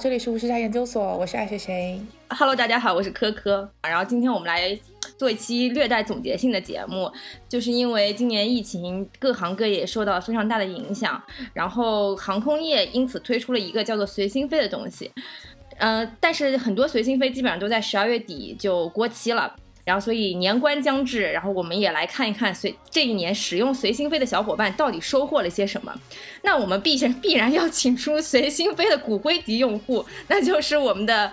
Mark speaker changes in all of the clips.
Speaker 1: 这里是吴世佳研究所，我是爱谁谁。
Speaker 2: Hello，大家好，我是科科。然后今天我们来做一期略带总结性的节目，就是因为今年疫情，各行各业受到非常大的影响，然后航空业因此推出了一个叫做随心飞的东西。呃，但是很多随心飞基本上都在十二月底就过期了。然后，所以年关将至，然后我们也来看一看随这一年使用随心飞的小伙伴到底收获了些什么。那我们必然必然要请出随心飞的骨灰级用户，那就是我们的。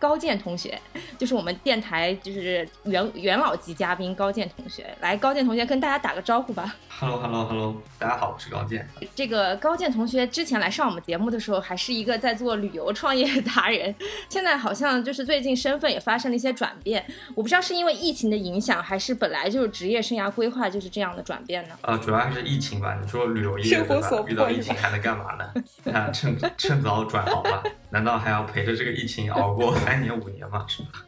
Speaker 2: 高健同学，就是我们电台就是元元老级嘉宾高健同学，来，高健同学跟大家打个招呼吧。
Speaker 3: Hello，Hello，Hello，大家好，我是高健。
Speaker 2: 这个高健同学之前来上我们节目的时候，还是一个在做旅游创业达人，现在好像就是最近身份也发生了一些转变。我不知道是因为疫情的影响，还是本来就是职业生涯规划就是这样的转变呢？
Speaker 3: 呃，主要还是疫情吧。你说旅游业对 吧？遇到疫情还能干嘛呢？那，趁趁早转行吧。难道还要陪着这个疫情熬过三年五年嘛？是吧？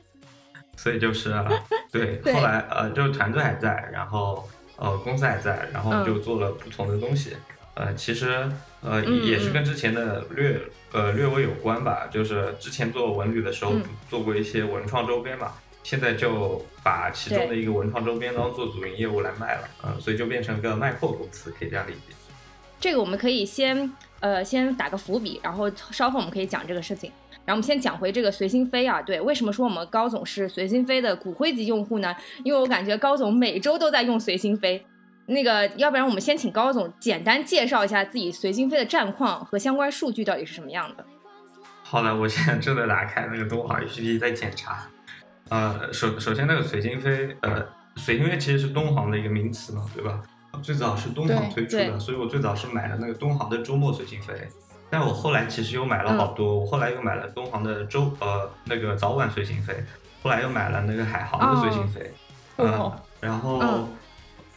Speaker 3: 所以就是 对，后来呃，就是团队还在，然后呃，公司还在，然后就做了不同的东西。呃，其实呃也是跟之前的略呃略微有关吧。就是之前做文旅的时候做过一些文创周边嘛，现在就把其中的一个文创周边当做主营业务来卖了。嗯，所以就变成个卖货公司，可以这样理解。
Speaker 2: 这个我们可以先。呃，先打个伏笔，然后稍后我们可以讲这个事情。然后我们先讲回这个随心飞啊，对，为什么说我们高总是随心飞的骨灰级用户呢？因为我感觉高总每周都在用随心飞。那个，要不然我们先请高总简单介绍一下自己随心飞的战况和相关数据到底是什么样的。
Speaker 3: 好的，我现在正在打开那个东航 APP 在检查。呃，首首先那个随心飞，呃，随心飞其实是东航的一个名词嘛，对吧？最早是东航推出的，所以我最早是买了那个东航的周末随心飞，但我后来其实又买了好多，我后来又买了东航的周呃那个早晚随行飞，后来又买了那个海航的随心飞，嗯，然后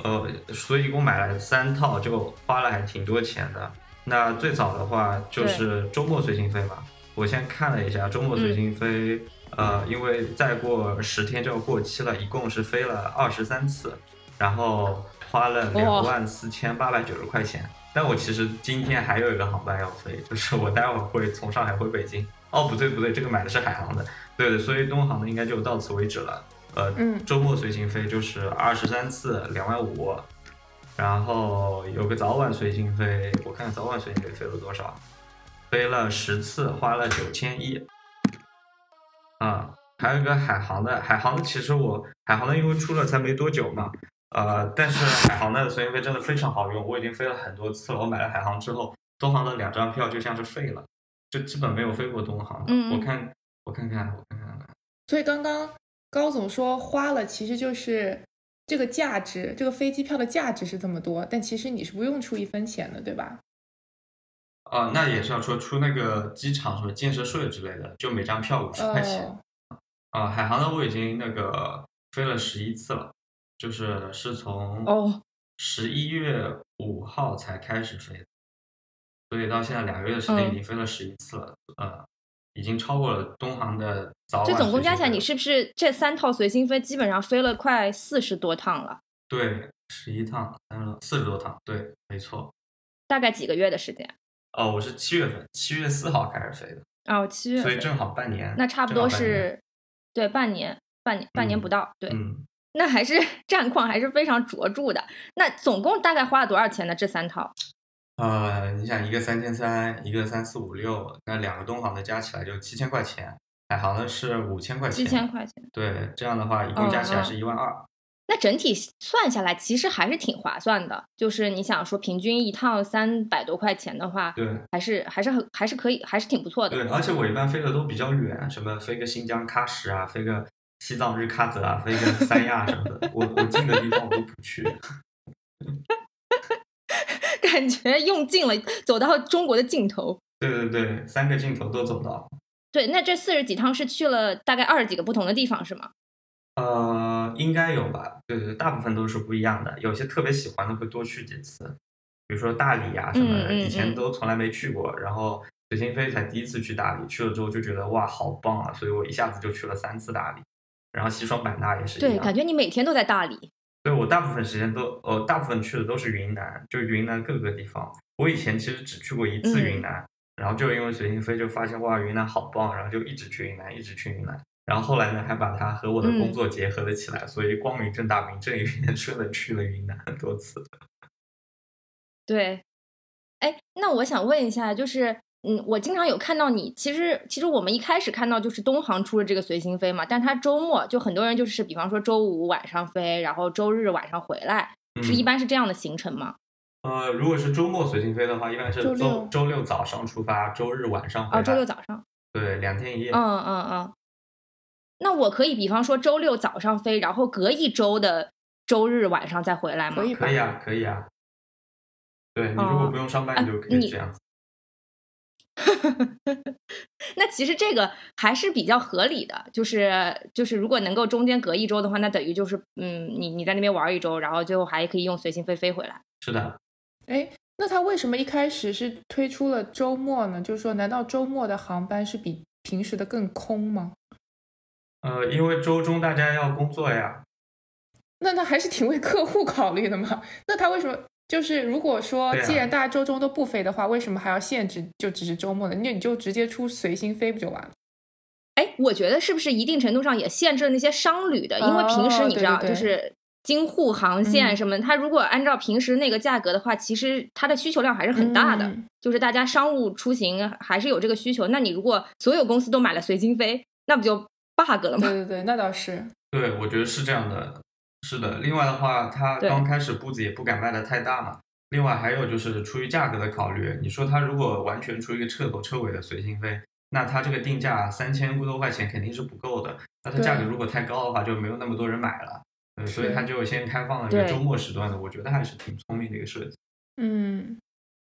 Speaker 3: 呃，所以一共买了三套，就花了还挺多钱的。那最早的话就是周末随行飞嘛，我先看了一下周末随心飞，呃，因为再过十天就要过期了，一共是飞了二十三次，然后。花了两万四千八百九十块钱，但我其实今天还有一个航班要飞，就是我待会儿会从上海回北京。哦，不对不对，这个买的是海航的，对的，所以东航的应该就到此为止了。呃，周末随行飞就是二十三次两万五，然后有个早晚随行飞，我看早晚随行飞飞了多少？飞了十次，花了九千一。啊，还有一个海航的，海航的其实我海航的因为出了才没多久嘛。呃，但是海航的随心飞真的非常好用，我已经飞了很多次了。我买了海航之后，东航的两张票就像是废了，就基本没有飞过东航。嗯，我看，我看看，我看看。
Speaker 1: 所以刚刚高总说花了，其实就是这个价值，这个飞机票的价值是这么多，但其实你是不用出一分钱的，对吧？
Speaker 3: 啊，那也是要说出那个机场什么建设税之类的，就每张票五十块钱。啊，海航的我已经那个飞了十一次了。就是是从哦十一月五号才开始飞的，所以到现在两个月的时间已经飞了十一次了，呃，已经超过了东航的早晚。
Speaker 2: 这总共加起来，你是不是这三套随心飞基本上飞了快四十多趟了？
Speaker 3: 对，十一趟，嗯，四十多趟，对，没错。
Speaker 2: 大概几个月的时间？
Speaker 3: 哦，我是七月份，七月四号开始飞的。
Speaker 2: 哦，七月，
Speaker 3: 所以正好半年。
Speaker 2: 那差不多是，对，半年，半年，半年不到，对。那还是 战况还是非常卓著的。那总共大概花了多少钱呢？这三套？
Speaker 3: 呃，你想一个三千三，一个三四五六，那两个东航的加起来就七千块钱，海航的是五千块钱。
Speaker 2: 七千块钱。
Speaker 3: 对，这样的话一共加起来是一万二。
Speaker 2: 那整体算下来其实还是挺划算的。就是你想说平均一趟三百多块钱的话，
Speaker 3: 对，
Speaker 2: 还是还是很还是可以，还是挺不错的。
Speaker 3: 对，而且我一般飞的都比较远，什么飞个新疆喀什啊，飞个。西藏日喀则啊，飞个三亚什么的，我我近的地方我都不去。
Speaker 2: 感觉用尽了，走到中国的尽头。
Speaker 3: 对对对，三个尽头都走到。
Speaker 2: 对，那这四十几趟是去了大概二十几个不同的地方，是吗？
Speaker 3: 呃，应该有吧。对对，大部分都是不一样的，有些特别喜欢的会多去几次，比如说大理啊什么的，以前都从来没去过，然后随心飞才第一次去大理，去了之后就觉得哇，好棒啊！所以我一下子就去了三次大理。然后西双版纳也是一样，
Speaker 2: 对，感觉你每天都在大理。
Speaker 3: 对我大部分时间都，呃，大部分去的都是云南，就云南各个地方。我以前其实只去过一次云南，然后就因为随心飞就发现哇，云南好棒，然后就一直去云南，一直去云南。然后后来呢，还把它和我的工作结合了起来，所以光明正大、名正言顺的去了云南很多次。
Speaker 2: 对，哎，那我想问一下，就是。嗯，我经常有看到你。其实，其实我们一开始看到就是东航出了这个随心飞嘛，但它周末就很多人就是，比方说周五晚上飞，然后周日晚上回来，是一般是这样的行程吗？
Speaker 3: 呃，如果是周末随心飞的话，一般是周周六早上出发，周日晚上回来。
Speaker 2: 周六早上。
Speaker 3: 对，两天一夜。
Speaker 2: 嗯嗯嗯。那我可以，比方说周六早上飞，然后隔一周的周日晚上再回来吗？
Speaker 3: 可以，可以啊，可以啊。对你如果不用上班，你就可以这样子。
Speaker 2: 那其实这个还是比较合理的，就是就是如果能够中间隔一周的话，那等于就是嗯，你你在那边玩一周，然后最后还可以用随心飞飞回来。
Speaker 3: 是的，
Speaker 1: 哎，那他为什么一开始是推出了周末呢？就是说，难道周末的航班是比平时的更空吗？
Speaker 3: 呃，因为周中大家要工作呀。
Speaker 1: 那他还是挺为客户考虑的嘛？那他为什么？就是如果说，既然大家周中都不飞的话，为什么还要限制？就只是周末呢，那你就直接出随心飞不就完了？
Speaker 2: 哎，我觉得是不是一定程度上也限制了那些商旅的？因为平时你知道，就是京沪航线什么，它如果按照平时那个价格的话，其实它的需求量还是很大的。就是大家商务出行还是有这个需求。那你如果所有公司都买了随心飞，那不就 bug 了吗？
Speaker 1: 对对对，那倒是。
Speaker 3: 对，我觉得是这样的。是的，另外的话，他刚开始步子也不敢迈的太大嘛。另外还有就是出于价格的考虑，你说他如果完全出一个彻头彻尾的随心飞，那他这个定价三千多块钱肯定是不够的。那它价格如果太高的话，就没有那么多人买了。对，所以他就先开放了一个周末时段的，我觉得还是挺聪明的一个设计。
Speaker 2: 嗯，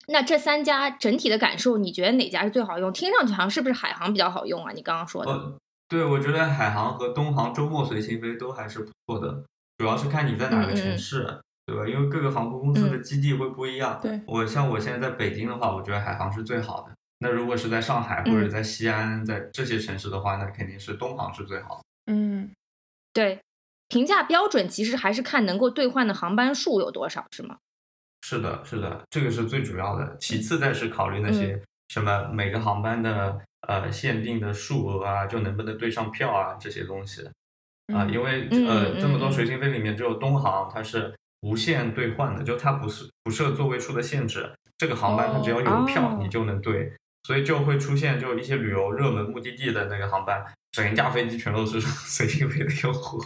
Speaker 2: 那这三家整体的感受，你觉得哪家是最好用？听上去好像是不是海航比较好用啊？你刚刚说的。
Speaker 3: 对，我觉得海航和东航周末随心飞都还是不错的。主要是看你在哪个城市，对吧？因为各个航空公司的基地会不一样。
Speaker 1: 对，
Speaker 3: 我像我现在在北京的话，我觉得海航是最好的。那如果是在上海或者在西安，在这些城市的话，那肯定是东航是最好的。
Speaker 1: 嗯，
Speaker 2: 对，评价标准其实还是看能够兑换的航班数有多少，是吗？
Speaker 3: 是的，是的，这个是最主要的。其次再是考虑那些什么每个航班的呃限定的数额啊，就能不能对上票啊这些东西。啊，因为呃，这么多随心飞里面，只有东航它是无限兑换的，就它不是不设座位数的限制。这个航班它只要有票，你就能兑，所以就会出现就一些旅游热门目的地的那个航班，整架飞机全都是 随心飞的用户。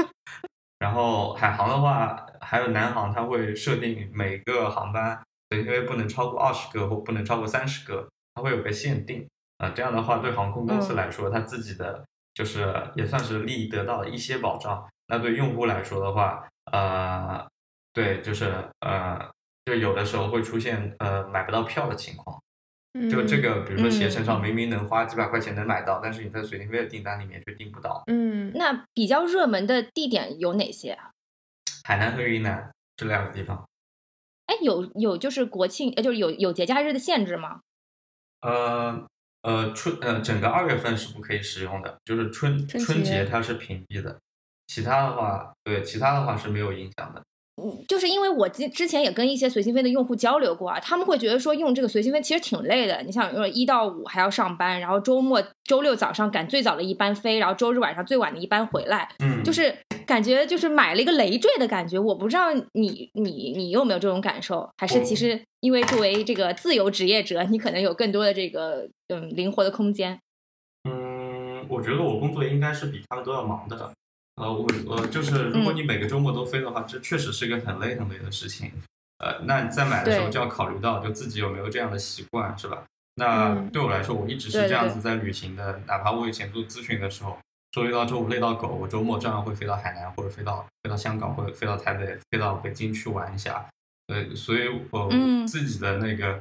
Speaker 3: 然后海航的话，还有南航，它会设定每个航班随心飞不能超过二十个或不能超过三十个，它会有个限定。啊，这样的话对航空公司来说，它自己的。就是也算是利益得到了一些保障。那对用户来说的话，呃，对，就是呃，就有的时候会出现呃买不到票的情况。就这个，比如说携程上明明能花几百块钱能买到，但是你在随心飞的订单里面却订不到。
Speaker 2: 嗯，那比较热门的地点有哪些啊？
Speaker 3: 海南和云南这两个地方。
Speaker 2: 哎，有有就是国庆，呃，就是有有节假日的限制吗？
Speaker 3: 呃。呃，春呃，整个二月份是不可以使用的，就是春春节它是屏蔽的，其他的话，对，其他的话是没有影响的。
Speaker 2: 嗯，就是因为我之之前也跟一些随心飞的用户交流过啊，他们会觉得说用这个随心飞其实挺累的，你想，用一到五还要上班，然后周末周六早上赶最早的一班飞，然后周日晚上最晚的一班回来，
Speaker 3: 嗯，
Speaker 2: 就是感觉就是买了一个累赘的感觉。我不知道你你你有没有这种感受，还是其实因为作为这个自由职业者，你可能有更多的这个嗯灵活的空间。
Speaker 3: 嗯，我觉得我工作应该是比他们都要忙的。呃，我呃，就是如果你每个周末都飞的话，这确实是一个很累很累的事情。呃，那你在买的时候就要考虑到，就自己有没有这样的习惯，是吧？那对我来说，我一直是这样子在旅行的。哪怕我以前做咨询的时候，周一到周五累到狗，我周末照样会飞到海南，或者飞到飞到香港，或者飞到台北，飞到北京去玩一下。呃，所以我自己的那个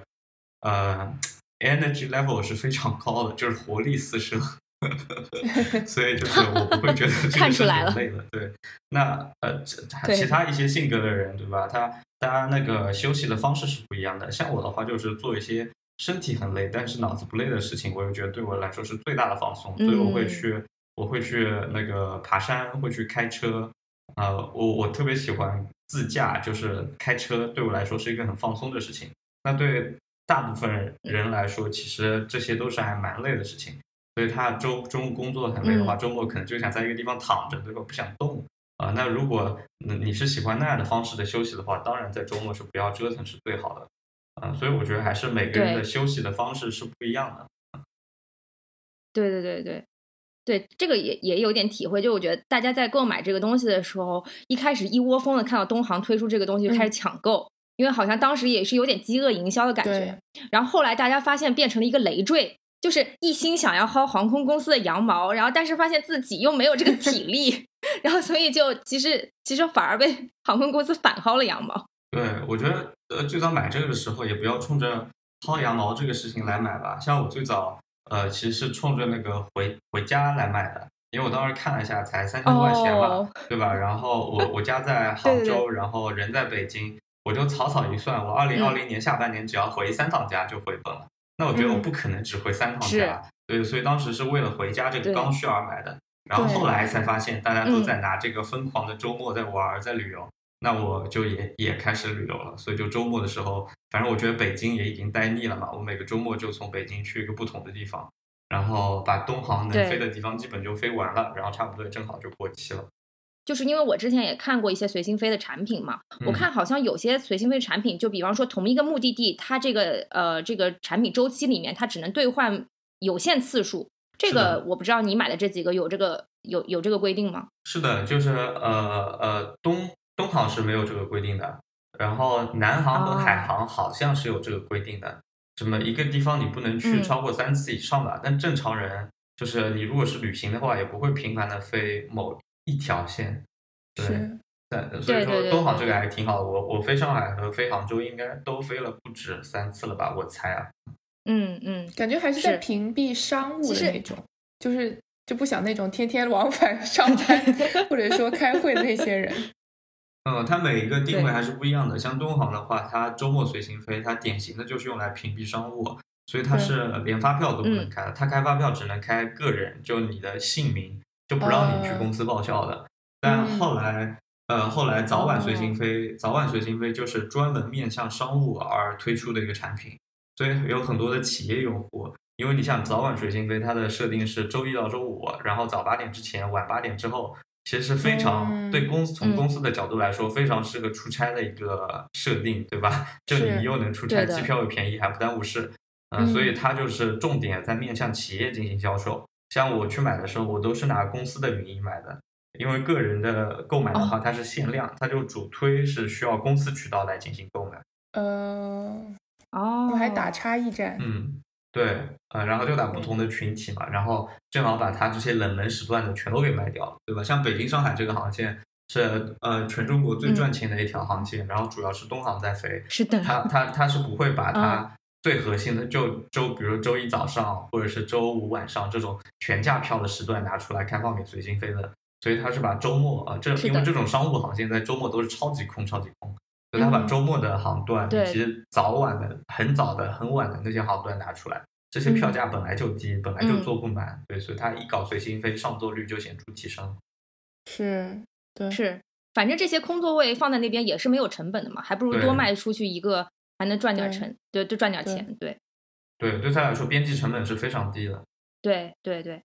Speaker 3: 呃 energy level 是非常高的，就是活力四射。所以就是我不会觉得这个是很累的，对。那呃，其他一些性格的人，对吧？他大家那个休息的方式是不一样的。像我的话，就是做一些身体很累，但是脑子不累的事情，我又觉得对我来说是最大的放松。所以我会去，我会去那个爬山，会去开车。呃，我我特别喜欢自驾，就是开车对我来说是一个很放松的事情。那对大部分人来说，其实这些都是还蛮累的事情。所以他周中午工作很累的话，周末可能就想在一个地方躺着，对吧？不想动啊。那如果你是喜欢那样的方式的休息的话，当然在周末是不要折腾是最好的啊。所以我觉得还是每个人的休息的方式是不一样的。
Speaker 2: 对对对对。对这个也也有点体会，就我觉得大家在购买这个东西的时候，一开始一窝蜂的看到东航推出这个东西就开始抢购，因为好像当时也是有点饥饿营销的感觉。然后后来大家发现变成了一个累赘，就是一心想要薅航空公司的羊毛，然后但是发现自己又没有这个体力，然后所以就其实其实反而被航空公司反薅了羊毛。
Speaker 3: 对，我觉得呃最早买这个的时候也不要冲着薅羊毛这个事情来买吧，像我最早。呃，其实是冲着那个回回家来买的，因为我当时看了一下，才三千多块钱吧，对吧？然后我我家在 杭州，然后人在北京，我就草草一算，我二零二零年下半年只要回三趟家就回本了。那我觉得我不可能只回三趟家，对，所以当时是为了回家这个刚需而买的。然后后来才发现，大家都在拿这个疯狂的周末在玩，在旅游。那我就也也开始旅游了，所以就周末的时候，反正我觉得北京也已经待腻了嘛。我每个周末就从北京去一个不同的地方，然后把东航能飞的地方基本就飞完了，然后差不多正好就过期了。
Speaker 2: 就是因为我之前也看过一些随心飞的产品嘛，我看好像有些随心飞产品，就比方说同一个目的地，它这个呃这个产品周期里面，它只能兑换有限次数。这个我不知道你买的这几个有这个有有这个规定吗？
Speaker 3: 是的，就是呃呃东。东航是没有这个规定的，然后南航和海航好像是有这个规定的，什么一个地方你不能去超过三次以上吧？但正常人就是你如果是旅行的话，也不会频繁的飞某一条线。对，对，所以说东航这个还挺好的。我我飞上海和飞杭州应该都飞了不止三次了吧？我猜啊。
Speaker 2: 嗯嗯，
Speaker 1: 感觉还是在屏蔽商务的那种，就是就不想那种天天往返 上班或者说开会的那些人。
Speaker 3: 嗯，它每一个定位还是不一样的。像东航的话，它周末随心飞，它典型的就是用来屏蔽商务，所以它是连发票都不能开的。它开发票只能开个人，就你的姓名，就不让你去公司报销的。但后来，呃，后来早晚随心飞，早晚随心飞就是专门面向商务而推出的一个产品，所以有很多的企业用户，因为你想早晚随心飞，它的设定是周一到周五，然后早八点之前，晚八点之后。其实是非常对公司从公司的角度来说，非常适合出差的一个设定，对吧？就你又能出差，机票又便宜，还不耽误事，嗯，所以它就是重点在面向企业进行销售。像我去买的时候，我都是拿公司的名义买的，因为个人的购买的话，它是限量，它就主推是需要公司渠道来进行购买。
Speaker 1: 呃，哦，我还打差异战，
Speaker 3: 嗯。对，呃，然后就打不同的群体嘛，然后正好把它这些冷门时段的全都给卖掉了，对吧？像北京、上海这个航线是呃全中国最赚钱的一条航线，然后主要是东航在飞，
Speaker 2: 是的，
Speaker 3: 它它它是不会把它最核心的就周，比如周一早上或者是周五晚上这种全价票的时段拿出来开放给随心飞的，所以他是把周末啊，这因为这种商务航线在周末都是超级空、超级空。所以他把周末的航段以及早晚的、很早的、很晚的那些航段拿出来，这些票价本来就低，本来就坐不满，对，所以他一搞随心飞，上座率就显著提升。
Speaker 1: 是，对，
Speaker 2: 是，反正这些空座位放在那边也是没有成本的嘛，还不如多卖出去一个，还能赚点成，对，就赚点钱，对。
Speaker 3: 对，对他来说边际成本是非常低的。
Speaker 2: 对对对，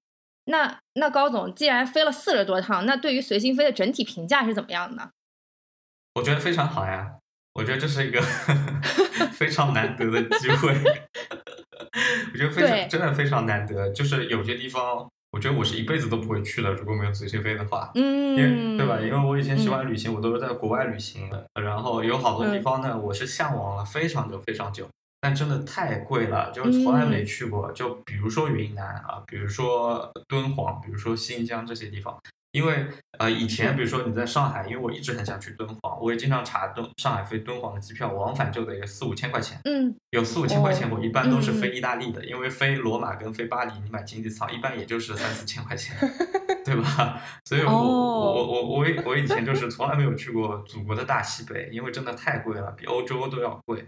Speaker 2: 那那高总既然飞了四十多趟，那对于随心飞的整体评价是怎么样的？
Speaker 3: 我觉得非常好呀，我觉得这是一个 非常难得的机会，我觉得非常真的非常难得。就是有些地方，我觉得我是一辈子都不会去的，如果没有随心飞的话，
Speaker 2: 嗯，
Speaker 3: 因为对吧？因为我以前喜欢旅行，我都是在国外旅行的，然后有好多地方呢，我是向往了非常久非常久，但真的太贵了，就从来没去过。就比如说云南啊，比如说敦煌，比如说新疆这些地方。因为呃，以前比如说你在上海，因为我一直很想去敦煌，我也经常查敦上海飞敦煌的机票，往返就得四五千块钱。
Speaker 2: 嗯，
Speaker 3: 有四五千块钱，我一般都是飞意大利的，因为飞罗马跟飞巴黎，你买经济舱一般也就是三四千块钱，对吧？所以我我我我 我以前就是从来没有去过祖国的大西北，因为真的太贵了，比欧洲都要贵。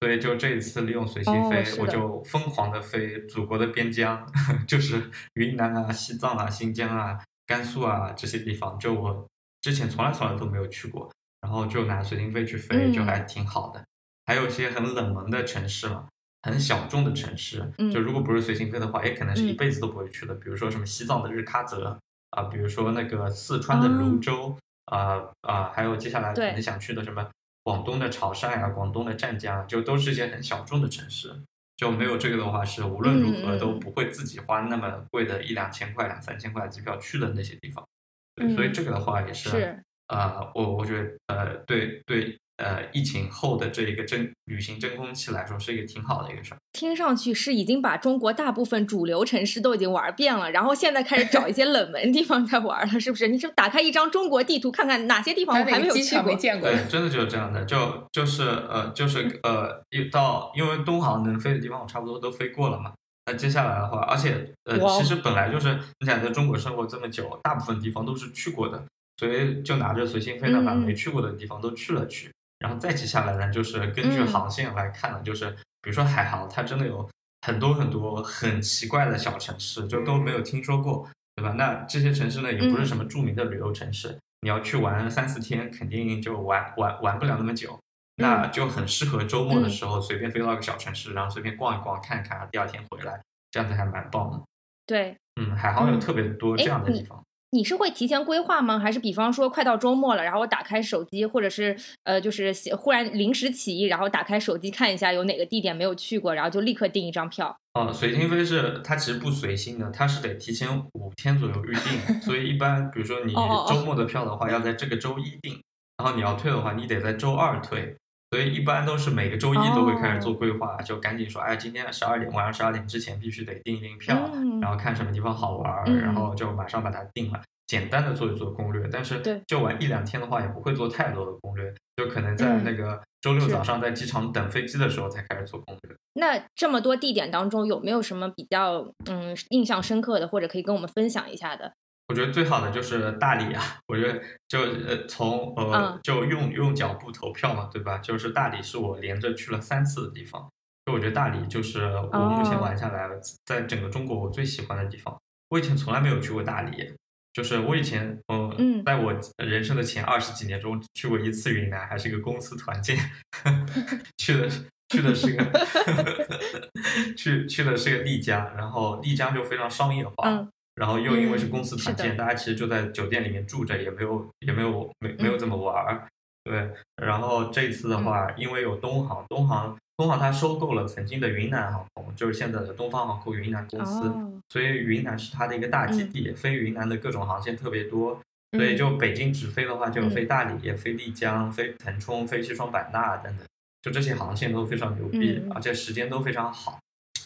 Speaker 3: 所以就这一次利用随心飞，我就疯狂的飞祖国的边疆，就是云南啊、西藏啊、新疆啊。甘肃啊这些地方，就我之前从来从来都没有去过，然后就拿随心飞去飞，就还挺好的。还有一些很冷门的城市嘛，很小众的城市，就如果不是随心飞的话，也可能是一辈子都不会去的。比如说什么西藏的日喀则啊，比如说那个四川的泸州啊啊，还有接下来可能想去的什么广东的潮汕呀、广东的湛江，就都是一些很小众的城市。就没有这个的话，是无论如何都不会自己花那么贵的一两千块、两三千块机票去的那些地方。对，所以这个的话也是，呃，我我觉得，呃，对对。呃，疫情后的这一个真旅行真空期来说，是一个挺好的一个事儿。
Speaker 2: 听上去是已经把中国大部分主流城市都已经玩遍了，然后现在开始找一些冷门地方在玩了，是不是？你是打开一张中国地图，看看哪些地方我还没有去过？
Speaker 3: 对，真的就是这样的，就就是呃，就是 呃，一到因为东航能飞的地方，我差不多都飞过了嘛。那接下来的话，而且呃，其实本来就是你想在中国生活这么久，大部分地方都是去过的，所以就拿着随心飞的把没去过的地方都去了去。然后再接下来呢，就是根据航线来看呢，就是比如说海航，它真的有很多很多很奇怪的小城市，就都没有听说过，对吧？那这些城市呢，也不是什么著名的旅游城市，你要去玩三四天，肯定就玩玩玩不了那么久，那就很适合周末的时候随便飞到一个小城市，然后随便逛一逛，看看，第二天回来，这样子还蛮棒的。
Speaker 2: 对，
Speaker 3: 嗯，海航有特别多这样的地方。
Speaker 2: 你是会提前规划吗？还是比方说快到周末了，然后我打开手机，或者是呃，就是忽然临时起意，然后打开手机看一下有哪个地点没有去过，然后就立刻订一张票？
Speaker 3: 哦，随心飞是它其实不随心的，它是得提前五天左右预定，所以一般比如说你周末的票的话，要在这个周一订，然后你要退的话，你得在周二退。所以一般都是每个周一都会开始做规划，就赶紧说，哎，今天十二点晚上十二点之前必须得订一订票，然后看什么地方好玩，然后就马上把它定了。简单的做一做攻略，但是就玩一两天的话，也不会做太多的攻略，就可能在那个周六早上在机场等飞机的时候才开始做攻略。
Speaker 2: 那这么多地点当中，有没有什么比较嗯印象深刻的，或者可以跟我们分享一下的？
Speaker 3: 我觉得最好的就是大理啊！我觉得就呃从呃就用用脚步投票嘛，对吧？就是大理是我连着去了三次的地方，就我觉得大理就是我目前玩下来在整个中国我最喜欢的地方。我以前从来没有去过大理，就是我以前嗯在我人生的前二十几年中去过一次云南，还是一个公司团建，去的去的是个 去去的是个丽江，然后丽江就非常商业化。然后又因为是公司团建，大家其实就在酒店里面住着，也没有也没有没没有怎么玩儿，对。然后这次的话，因为有东航，东航东航它收购了曾经的云南航空，就是现在的东方航空云南公司，所以云南是它的一个大基地，飞云南的各种航线特别多。所以就北京直飞的话，就有飞大理、飞丽江、飞腾冲、飞西双版纳等等，就这些航线都非常牛逼，而且时间都非常好。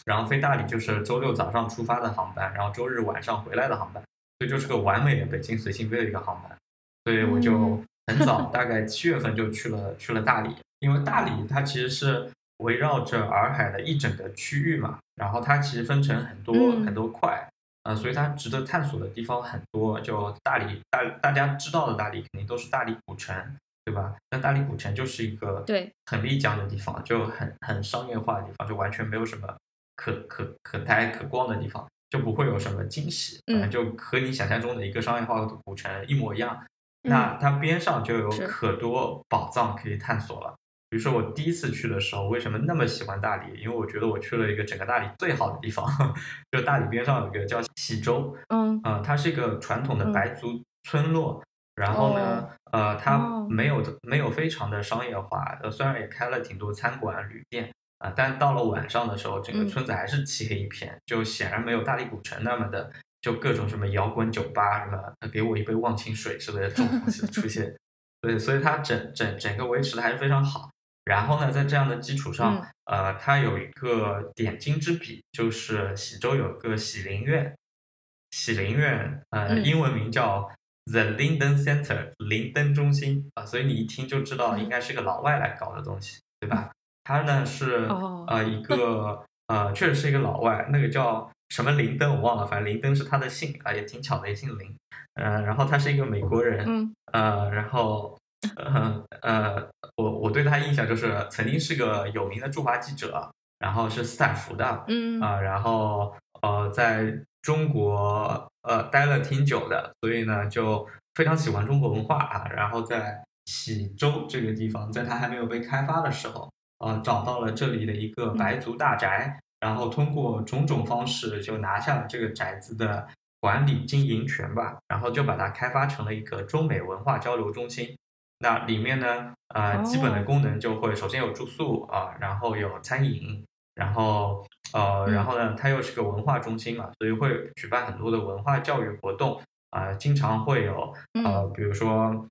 Speaker 3: 然后飞大理就是周六早上出发的航班，然后周日晚上回来的航班，所以就是个完美的北京随心飞的一个航班。所以我就 很早，大概七月份就去了去了大理，因为大理它其实是围绕着洱海的一整个区域嘛，然后它其实分成很多很多块，呃，所以它值得探索的地方很多。就大理大大家知道的大理肯定都是大理古城，对吧？那大理古城就是一个
Speaker 2: 对
Speaker 3: 很丽江的地方，就很很商业化的地方，就完全没有什么。可可可待可逛的地方就不会有什么惊喜，嗯，就和你想象中的一个商业化的古城一模一样。那它边上就有可多宝藏可以探索了。比如说我第一次去的时候，为什么那么喜欢大理？因为我觉得我去了一个整个大理最好的地方，就大理边上有一个叫喜洲，嗯，呃，它是一个传统的白族村落。然后呢，呃，它没有没有非常的商业化，呃，虽然也开了挺多餐馆旅店。啊，但到了晚上的时候，整个村子还是漆黑一片，就显然没有大理古城那么的，就各种什么摇滚酒吧，什么给我一杯忘情水之类的这种东西出现。对，所以它整整整个维持的还是非常好。然后呢，在这样的基础上，呃，它有一个点睛之笔，就是喜洲有个喜林苑，喜林苑，呃，英文名叫 The Linden Center，林登中心啊，所以你一听就知道应该是个老外来搞的东西，对吧？他呢是呃一个呃确实是一个老外，那个叫什么林登我忘了，反正林登是他的姓啊，也挺巧的，也姓林。嗯，然后他是一个美国人，呃，然后呃呃，我我对他印象就是曾经是个有名的驻华记者，然后是斯坦福的，嗯啊，然后呃在中国呃待了挺久的，所以呢就非常喜欢中国文化啊，然后在喜洲这个地方，在他还没有被开发的时候。呃找到了这里的一个白族大宅，然后通过种种方式就拿下了这个宅子的管理经营权吧，然后就把它开发成了一个中美文化交流中心。那里面呢，呃，基本的功能就会首先有住宿啊，然后有餐饮，然后呃，然后呢，它又是个文化中心嘛，所以会举办很多的文化教育活动啊，经常会有呃，比如说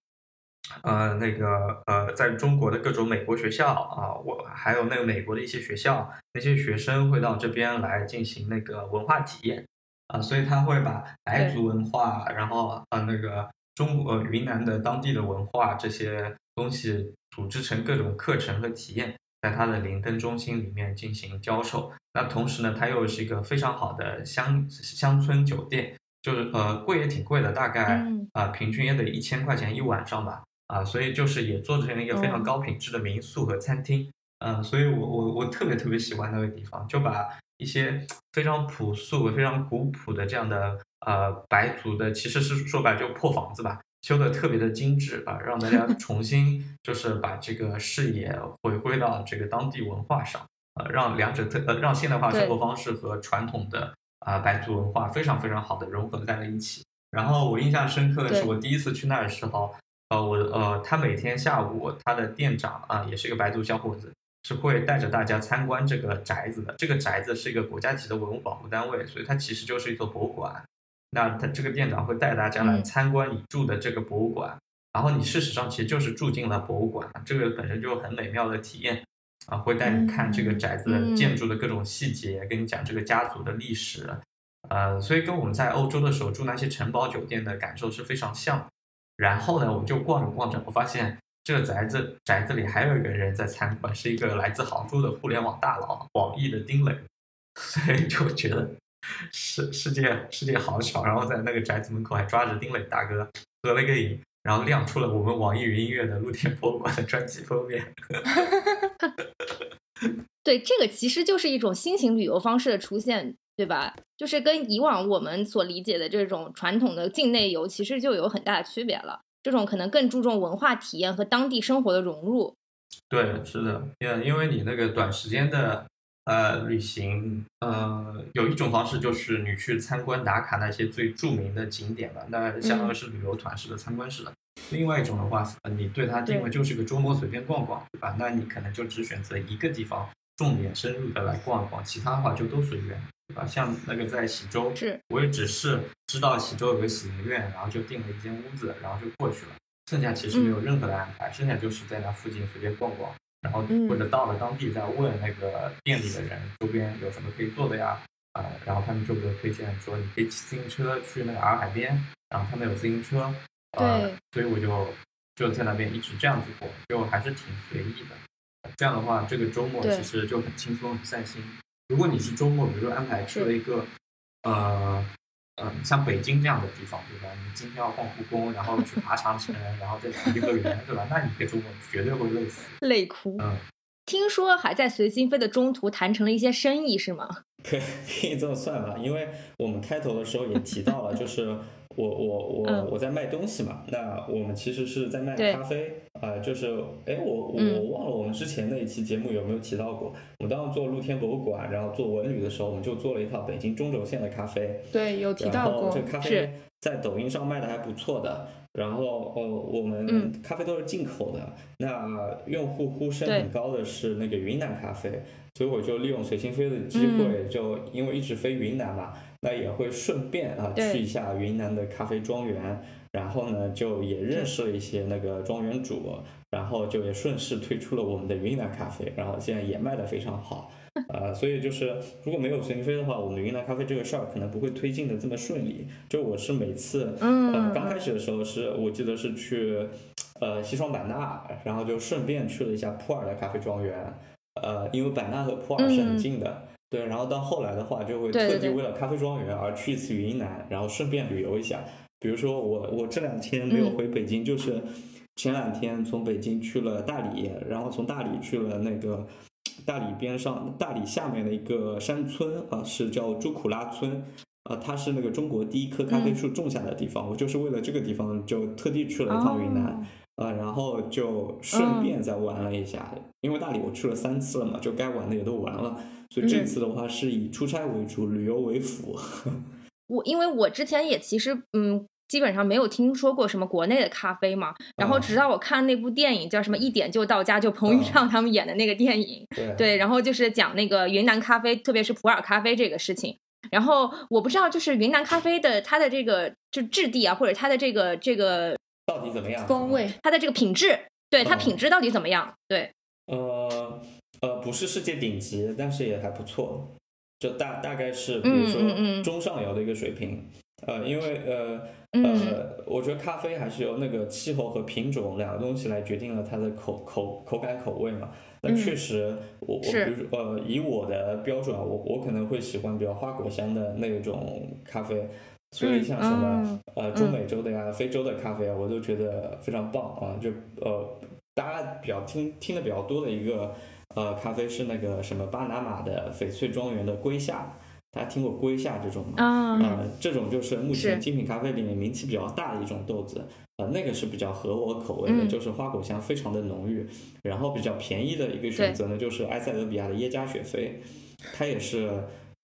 Speaker 3: 呃，那个呃，在中国的各种美国学校啊，我还有那个美国的一些学校，那些学生会到这边来进行那个文化体验啊，所以他会把白族文化，然后呃那个。中国云南的当地的文化这些东西组织成各种课程和体验，在他的灵灯中心里面进行教授。那同时呢，它又是一个非常好的乡乡村酒店，就是呃贵也挺贵的，大概啊平均也得一千块钱一晚上吧。啊，所以就是也做成了一个非常高品质的民宿和餐厅。嗯，所以我我我特别特别喜欢那个地方，就把一些非常朴素、非常古朴的这样的。呃，白族的其实是说白就破房子吧，修的特别的精致啊，让大家 重新就是把这个视野回归到这个当地文化上，呃，让两者特呃让现代化生活方式和传统的啊白族文化非常非常好的融合在了一起。然后我印象深刻的是，我第一次去那儿的时候，呃，我呃他每天下午他的店长啊也是一个白族小伙子，是会带着大家参观这个宅子的。这个宅子是一个国家级的文物保护单位，所以它其实就是一座博物馆。那他这个店长会带大家来参观你住的这个博物馆，然后你事实上其实就是住进了博物馆，这个本身就很美妙的体验啊，会带你看这个宅子的建筑的各种细节，跟你讲这个家族的历史，呃，所以跟我们在欧洲的时候住那些城堡酒店的感受是非常像。然后呢，我就逛着逛着，我发现这个宅子宅子里还有一个人在参观，是一个来自杭州的互联网大佬，网易的丁磊，所以就觉得。世世界世界好巧，然后在那个宅子门口还抓着丁磊大哥合了个影，然后亮出了我们网易云音乐的露天博物馆的专辑封面。
Speaker 2: 对，这个其实就是一种新型旅游方式的出现，对吧？就是跟以往我们所理解的这种传统的境内游，其实就有很大的区别了。这种可能更注重文化体验和当地生活的融入。
Speaker 3: 对，是的，因因为你那个短时间的。呃，旅行，呃，有一种方式就是你去参观打卡那些最著名的景点了，那相当于是旅游团式的参观式的。另外一种的话，你对它定位就是个周末随便逛逛，对吧？那你可能就只选择一个地方，重点深入的来逛一逛，其他的话就都随缘，对吧？像那个在喜洲，
Speaker 2: 是，
Speaker 3: 我也只是知道喜洲有个喜迎院，然后就订了一间屋子，然后就过去了，剩下其实没有任何的安排，剩下就是在那附近随便逛逛。然后或者到了当地再问那个店里的人周边有什么可以做的呀？啊，然后他们就给我推荐说你可以骑自行车去那个洱海边，然后他们有自行车，呃，所以我就就在那边一直这样子过，就还是挺随意的。这样的话，这个周末其实就很轻松很散心。如果你是周末，比如说安排去了一个呃。呃，像北京这样的地方，对吧？你今天要逛故宫，然后去爬长城，然后再去颐和园，对吧？那你这周末绝对会累死，
Speaker 2: 累哭。
Speaker 3: 嗯，
Speaker 2: 听说还在随心飞的中途谈成了一些生意，是吗？
Speaker 4: 可可以这么算吧，因为我们开头的时候也提到了，就是。我我我我在卖东西嘛，那我们其实是在卖咖啡啊，就是哎我我忘了我们之前那一期节目有没有提到过，我们当时做露天博物馆，然后做文旅的时候，我们就做了一套北京中轴线的咖啡，
Speaker 1: 对，有提到过，
Speaker 4: 这咖啡在抖音上卖的还不错的，然后哦我们咖啡都是进口的，那用户呼声很高的是那个云南咖啡，所以我就利用随心飞的机会，就因为一直飞云南嘛。那也会顺便啊去一下云南的咖啡庄园，然后呢就也认识了一些那个庄园主，然后就也顺势推出了我们的云南咖啡，然后现在也卖的非常好，呃，所以就是如果没有随飞的话，我们云南咖啡这个事儿可能不会推进的这么顺利。就我是每次，呃，刚开始的时候是我记得是去，呃，西双版纳，然后就顺便去了一下普洱的咖啡庄园，呃，因为版纳和普洱是很近的。对，然后到后来的话，就会特地为了咖啡庄园而去一次云南，然后顺便旅游一下。比如说我我这两天没有回北京，就是前两天从北京去了大理，然后从大理去了那个大理边上大理下面的一个山村啊，是叫朱苦拉村啊，它是那个中国第一棵咖啡树种下的地方。我就是为了这个地方就特地去了一趟云南，
Speaker 3: 啊，然后就顺便再玩了一下，因为大理我去了三次了嘛，就该玩的也都玩了，所以这次的话是以出差为主，旅游为辅。
Speaker 2: 我因为我之前也其实嗯。基本上没有听说过什么国内的咖啡嘛，然后直到我看那部电影叫什么一点就到家，就彭昱畅他们演的那个电影，对，然后就是讲那个云南咖啡，特别是普洱咖啡这个事情。然后我不知道就是云南咖啡的它的这个就质地啊，或者它的这个这个
Speaker 3: 到底怎么样？
Speaker 1: 风味，
Speaker 2: 它的这个品质，对它品质到底怎么样？对，
Speaker 3: 呃呃，不是世界顶级，但是也还不错，就大大概是比如说中上游的一个水平。呃，因为呃呃，我觉得咖啡还是由那个气候和品种两个东西来决定了它的口口口感口味嘛。那确实，我我比如呃，以我的标准啊，我我可能会喜欢比较花果香的那种咖啡。所以像什么呃中美洲的呀、非洲的咖啡啊，我都觉得非常棒啊。就呃，大家比较听听的比较多的一个呃咖啡是那个什么巴拿马的翡翠庄园的瑰夏。大家听过龟下这种吗？啊，这种就是目前精品咖啡里面名气比较大的一种豆子，呃，那个是比较合我口味的，就是花果香非常的浓郁。然后比较便宜的一个选择呢，就是埃塞俄比亚的耶加雪菲，它也是，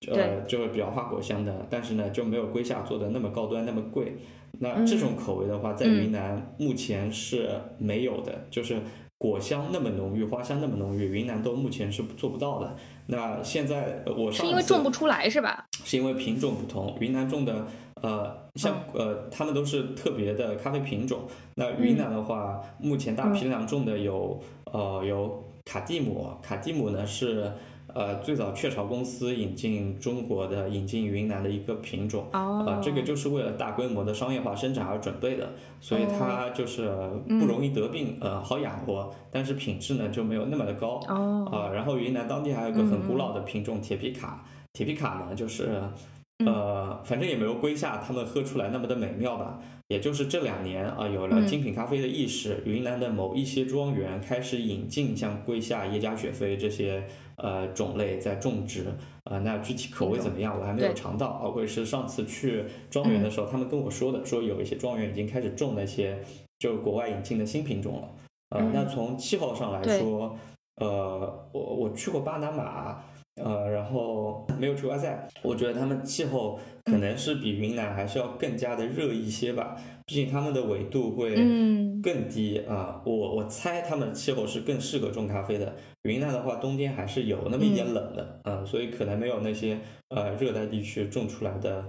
Speaker 3: 呃，就是比较花果香的，但是呢就没有龟下做的那么高端那么贵。那这种口味的话，在云南目前是没有的，就是果香那么浓郁，花香那么浓郁，云南都目前是做不到的。那现在我
Speaker 2: 是因为种不出来是吧？
Speaker 3: 是因为品种不同，云南种的呃，像呃，他们都是特别的咖啡品种。那云南的话，目前大批量种的有呃有卡蒂姆，卡蒂姆呢是。呃，最早雀巢公司引进中国的、引进云南的一个品种，呃，这个就是为了大规模的商业化生产而准备的，所以它就是不容易得病，呃，好养活，但是品质呢就没有那么的高。啊，然后云南当地还有一个很古老的品种铁皮卡，铁皮卡呢就是，呃，反正也没有龟夏他们喝出来那么的美妙吧。也就是这两年啊，有了精品咖啡的意识，云南的某一些庄园开始引进像龟夏、耶加雪菲这些。呃，种类在种植，呃，那具体口味怎么样，我还没有尝到。啊，会是上次去庄园的时候，他们跟我说的，说有一些庄园已经开始种那些，就是国外引进的新品种了。呃，那从气候上来说，呃，我我去过巴拿马。呃，然后没有去过塞，我觉得他们气候可能是比云南还是要更加的热一些吧，毕竟他们的纬度会更低啊。我我猜他们的气候是更适合种咖啡的。云南的话，冬天还是有那么一点冷的，嗯，所以可能没有那些呃热带地区种出来的，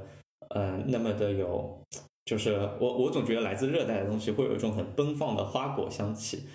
Speaker 3: 呃，那么的有，就是我我总觉得来自热带的东西会有一种很奔放的花果香气，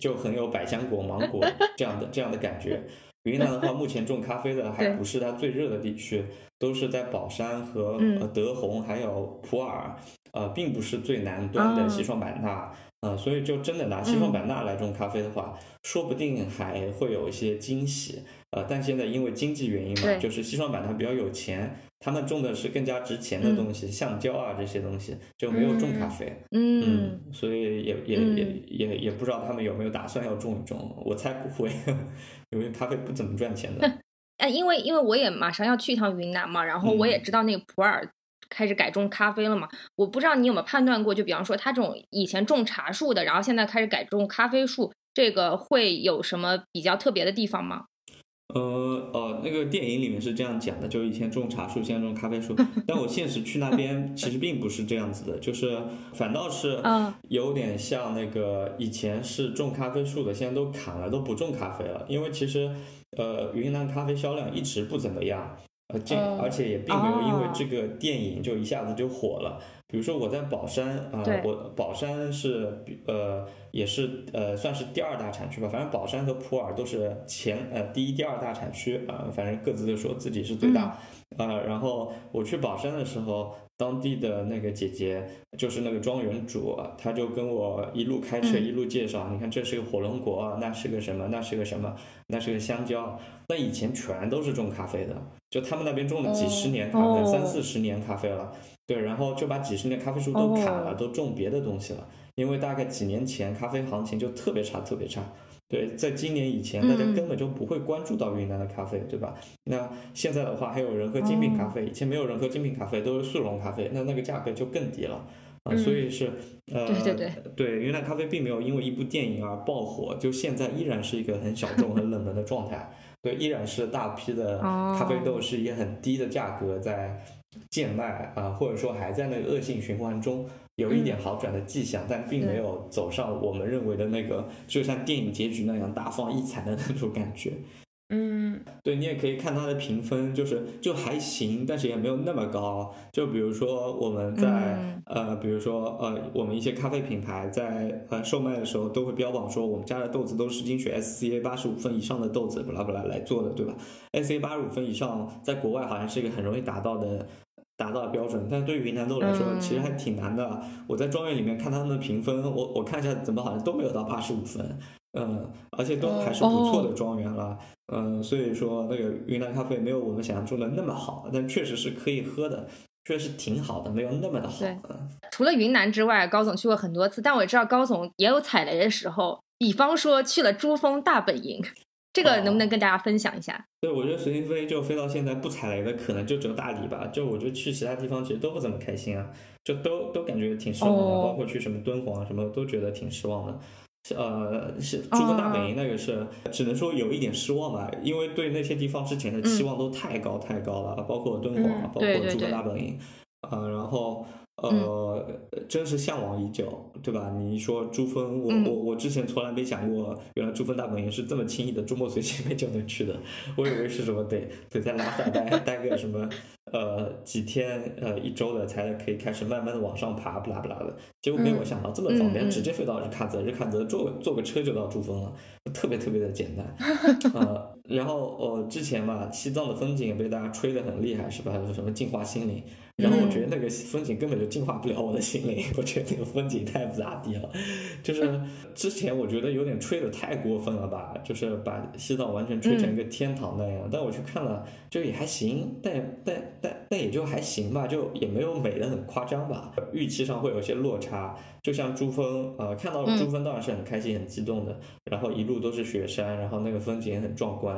Speaker 3: 就很有百香果、芒果 这样的这样的感觉。云南 的话，目前种咖啡的还不是它最热的地区，都是在保山和德宏还有普洱，呃，并不是最南端的西双版纳，呃，所以就真的拿西双版纳来种咖啡的话，说不定还会有一些惊喜，呃，但现在因为经济原因嘛，就是西双版纳比较有钱。他们种的是更加值钱的东西，橡胶啊这些东西就没有种咖啡，嗯，所以也也也也也不知道他们有没有打算要种一种，我猜不会，因为咖啡不怎么赚钱的。
Speaker 2: 哎，因为因为我也马上要去一趟云南嘛，然后我也知道那个普洱开始改种咖啡了嘛，我不知道你有没有判断过，就比方说他这种以前种茶树的，然后现在开始改种咖啡树，这个会有什么比较特别的地方吗？
Speaker 3: 呃哦，那个电影里面是这样讲的，就以前种茶树，现在种咖啡树。但我现实去那边，其实并不是这样子的，就是反倒是有点像那个以前是种咖啡树的，现在都砍了，都不种咖啡了。因为其实呃，云南咖啡销量一直不怎么样，呃，这而且也并没有因为这个电影就一下子就火了。比如说我在宝山啊，我宝山是呃也是呃算是第二大产区吧，反正宝山和普洱都是前呃第一、第二大产区啊，反正各自都说自己是最大啊。然后我去宝山的时候，当地的那个姐姐就是那个庄园主，她就跟我一路开车一路介绍，你看这是个火龙果，那是个什么，那是个什么，那是个香蕉，那以前全都是种咖啡的，就他们那边种了几十年咖啡，三四十年咖啡了。对，然后就把几十年咖啡树都砍了，都种别的东西了。因为大概几年前咖啡行情就特别差，特别差。对，在今年以前，大家根本就不会关注到云南的咖啡，对吧？那现在的话，还有人喝精品咖啡，以前没有人喝精品咖啡，都是速溶咖啡，那那个价格就更低了。啊，所以是呃，
Speaker 2: 对对对，
Speaker 3: 对，云南咖啡并没有因为一部电影而爆火，就现在依然是一个很小众、很冷门的状态。对，依然是大批的咖啡豆是以很低的价格在贱卖啊，或者说还在那个恶性循环中有一点好转的迹象，但并没有走上我们认为的那个就像电影结局那样大放异彩的那种感觉。
Speaker 1: 嗯，
Speaker 3: 对你也可以看它的评分，就是就还行，但是也没有那么高。就比如说我们在呃，比如说呃，我们一些咖啡品牌在呃售卖的时候都会标榜说我们家的豆子都是精选 SCA 八十五分以上的豆子，不拉不拉来做的，对吧？SCA 八十五分以上在国外好像是一个很容易达到的达到的标准，但对于云南豆来说其实还挺难的。我在庄园里面看他们的评分，我我看一下怎么好像都没有到八十五分。嗯，而且都还是不错的庄园了，嗯，所以说那个云南咖啡没有我们想象中的那么好，但确实是可以喝的，确实挺好的，没有那么的好。对，
Speaker 2: 除了云南之外，高总去过很多次，但我知道高总也有踩雷的时候，比方说去了珠峰大本营，这个能不能跟大家分享一下？
Speaker 3: 对，我觉得随心飞就飞到现在不踩雷的，可能就只有大理吧。就我觉得去其他地方其实都不怎么开心啊，就都都感觉挺失望的，包括去什么敦煌什么都觉得挺失望的。呃，是珠峰大本营那个是，只能说有一点失望吧，因为对那些地方之前的期望都太高太高了，包括敦煌，包括珠峰大本营，啊，然后。呃，真是向往已久，对吧？你一说珠峰，我我我之前从来没想过，原来珠峰大本营是这么轻易的周末随心飞就能去的。我以为是什么得得在拉萨 待待个什么呃几天呃一周的才可以开始慢慢的往上爬，不拉不拉的。结果没有想到这么方便，直接飞到日喀则，日喀则坐坐个车就到珠峰了，特别特别的简单。呃，然后呃之前嘛，西藏的风景也被大家吹得很厉害，是吧？什么净化心灵。然后我觉得那个风景根本就净化不了我的心灵，我觉得那个风景太不咋地了。就是 之前我觉得有点吹的太过分了吧，就是把西藏完全吹成一个天堂那样。但我去看了，就也还行，但但但但也就还行吧，就也没有美得很夸张吧。预期上会有些落差。就像珠峰，呃，看到珠峰当然是很开心、很激动的。然后一路都是雪山，然后那个风景也很壮观。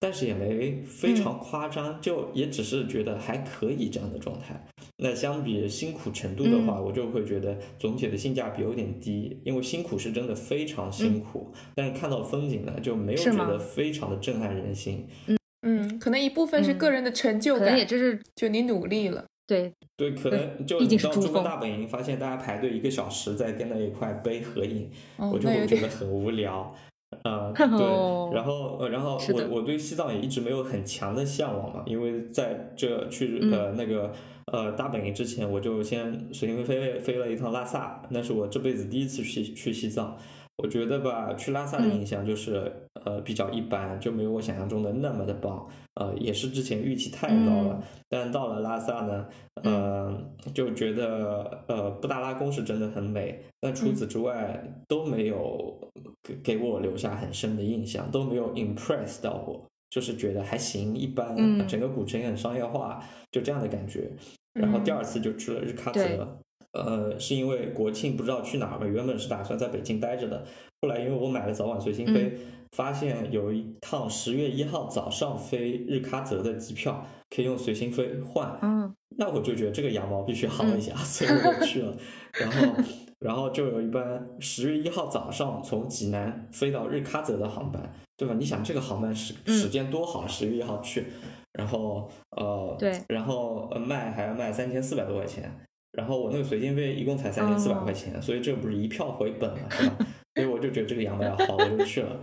Speaker 3: 但是也没非常夸张，就也只是觉得还可以这样的状态。那相比辛苦程度的话，我就会觉得总体的性价比有点低，因为辛苦是真的非常辛苦，但是看到风景呢，就没有觉得非常的震撼人心。
Speaker 1: 嗯嗯，可能一部分是个人的成就感，
Speaker 2: 也就是
Speaker 1: 就你努力了。
Speaker 2: 对
Speaker 3: 对，可能就你到珠峰大本营，发现大家排队一个小时在跟那一块碑合影，我就会觉得很无聊。啊，对，然后呃，然后我我对西藏也一直没有很强的向往嘛，因为在这去呃那个呃大本营之前，我就先随心飞飞飞了一趟拉萨，那是我这辈子第一次去去西藏。我觉得吧，去拉萨的印象就是呃比较一般，就没有我想象中的那么的棒。呃，也是之前预期太高了，但到了拉萨呢，呃，就觉得呃布达拉宫是真的很美，但除此之外都没有给给我留下很深的印象，都没有 impress 到我，就是觉得还行，一般。整个古城也很商业化，就这样的感觉。然后第二次就去了日喀则。呃，是因为国庆不知道去哪儿嘛，原本是打算在北京待着的，后来因为我买了早晚随心飞，发现有一趟十月一号早上飞日喀则的机票可以用随心飞换，嗯，那我就觉得这个羊毛必须薅一下，所以我就去了，然后，然后就有一班十月一号早上从济南飞到日喀则的航班，对吧？你想这个航班时时间多好，十月一号去，然后呃，
Speaker 2: 对，
Speaker 3: 然后卖还要卖三千四百多块钱。然后我那个随心飞一共才三千四百块钱，所以这不是一票回本了，是吧？所以我就觉得这个羊毛要好，我就去了。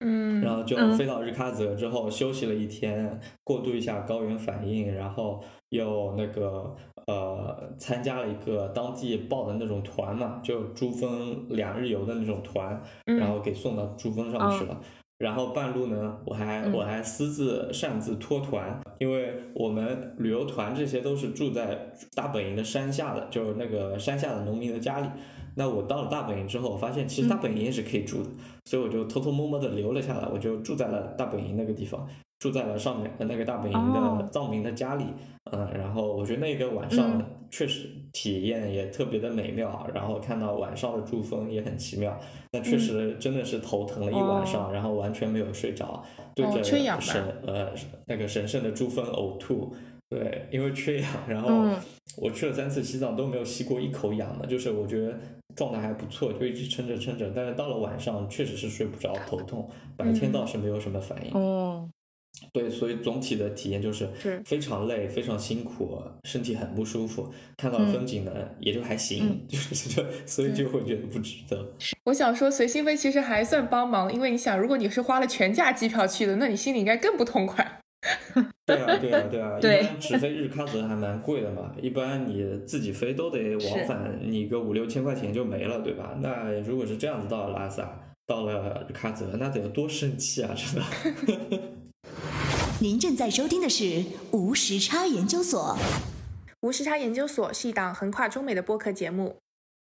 Speaker 1: 嗯，
Speaker 3: 然后就飞到日喀则之后休息了一天，过渡一下高原反应，然后又那个呃参加了一个当地报的那种团嘛，就珠峰两日游的那种团，然后给送到珠峰上去了。然后半路呢，我还我还私自擅自脱团，因为我们旅游团这些都是住在大本营的山下的，就是那个山下的农民的家里。那我到了大本营之后，我发现其实大本营也是可以住的，所以我就偷偷摸摸的留了下来，我就住在了大本营那个地方。住在了上面的那个大本营的藏民的家里，嗯，然后我觉得那个晚上确实体验也特别的美妙，然后看到晚上的珠峰也很奇妙，那确实真的是头疼了一晚上，然后完全没有睡着，对着神呃那个神圣的珠峰呕吐，对，因为缺氧，然后我去了三次西藏都没有吸过一口氧的，就是我觉得状态还不错，就一直撑着撑着。但是到了晚上确实是睡不着，头痛。白天倒是没有什么反应。
Speaker 2: 哦。
Speaker 3: 对，所以总体的体验就是非常累，非常辛苦，身体很不舒服。看到风景呢，也就还行，就是就所以就会觉得不值得。
Speaker 1: 我想说，随心飞其实还算帮忙，因为你想，如果你是花了全价机票去的，那你心里应该更不痛快。
Speaker 3: 对啊，对啊，对啊，一般直飞日喀则还蛮贵的嘛，一般你自己飞都得往返，你个五六千块钱就没了，对吧？那如果是这样子到了拉萨，到了日喀则，那得有多生气啊，真的。
Speaker 5: 您正在收听的是无时差研究所。
Speaker 1: 无时差研究所是一档横跨中美的播客节目。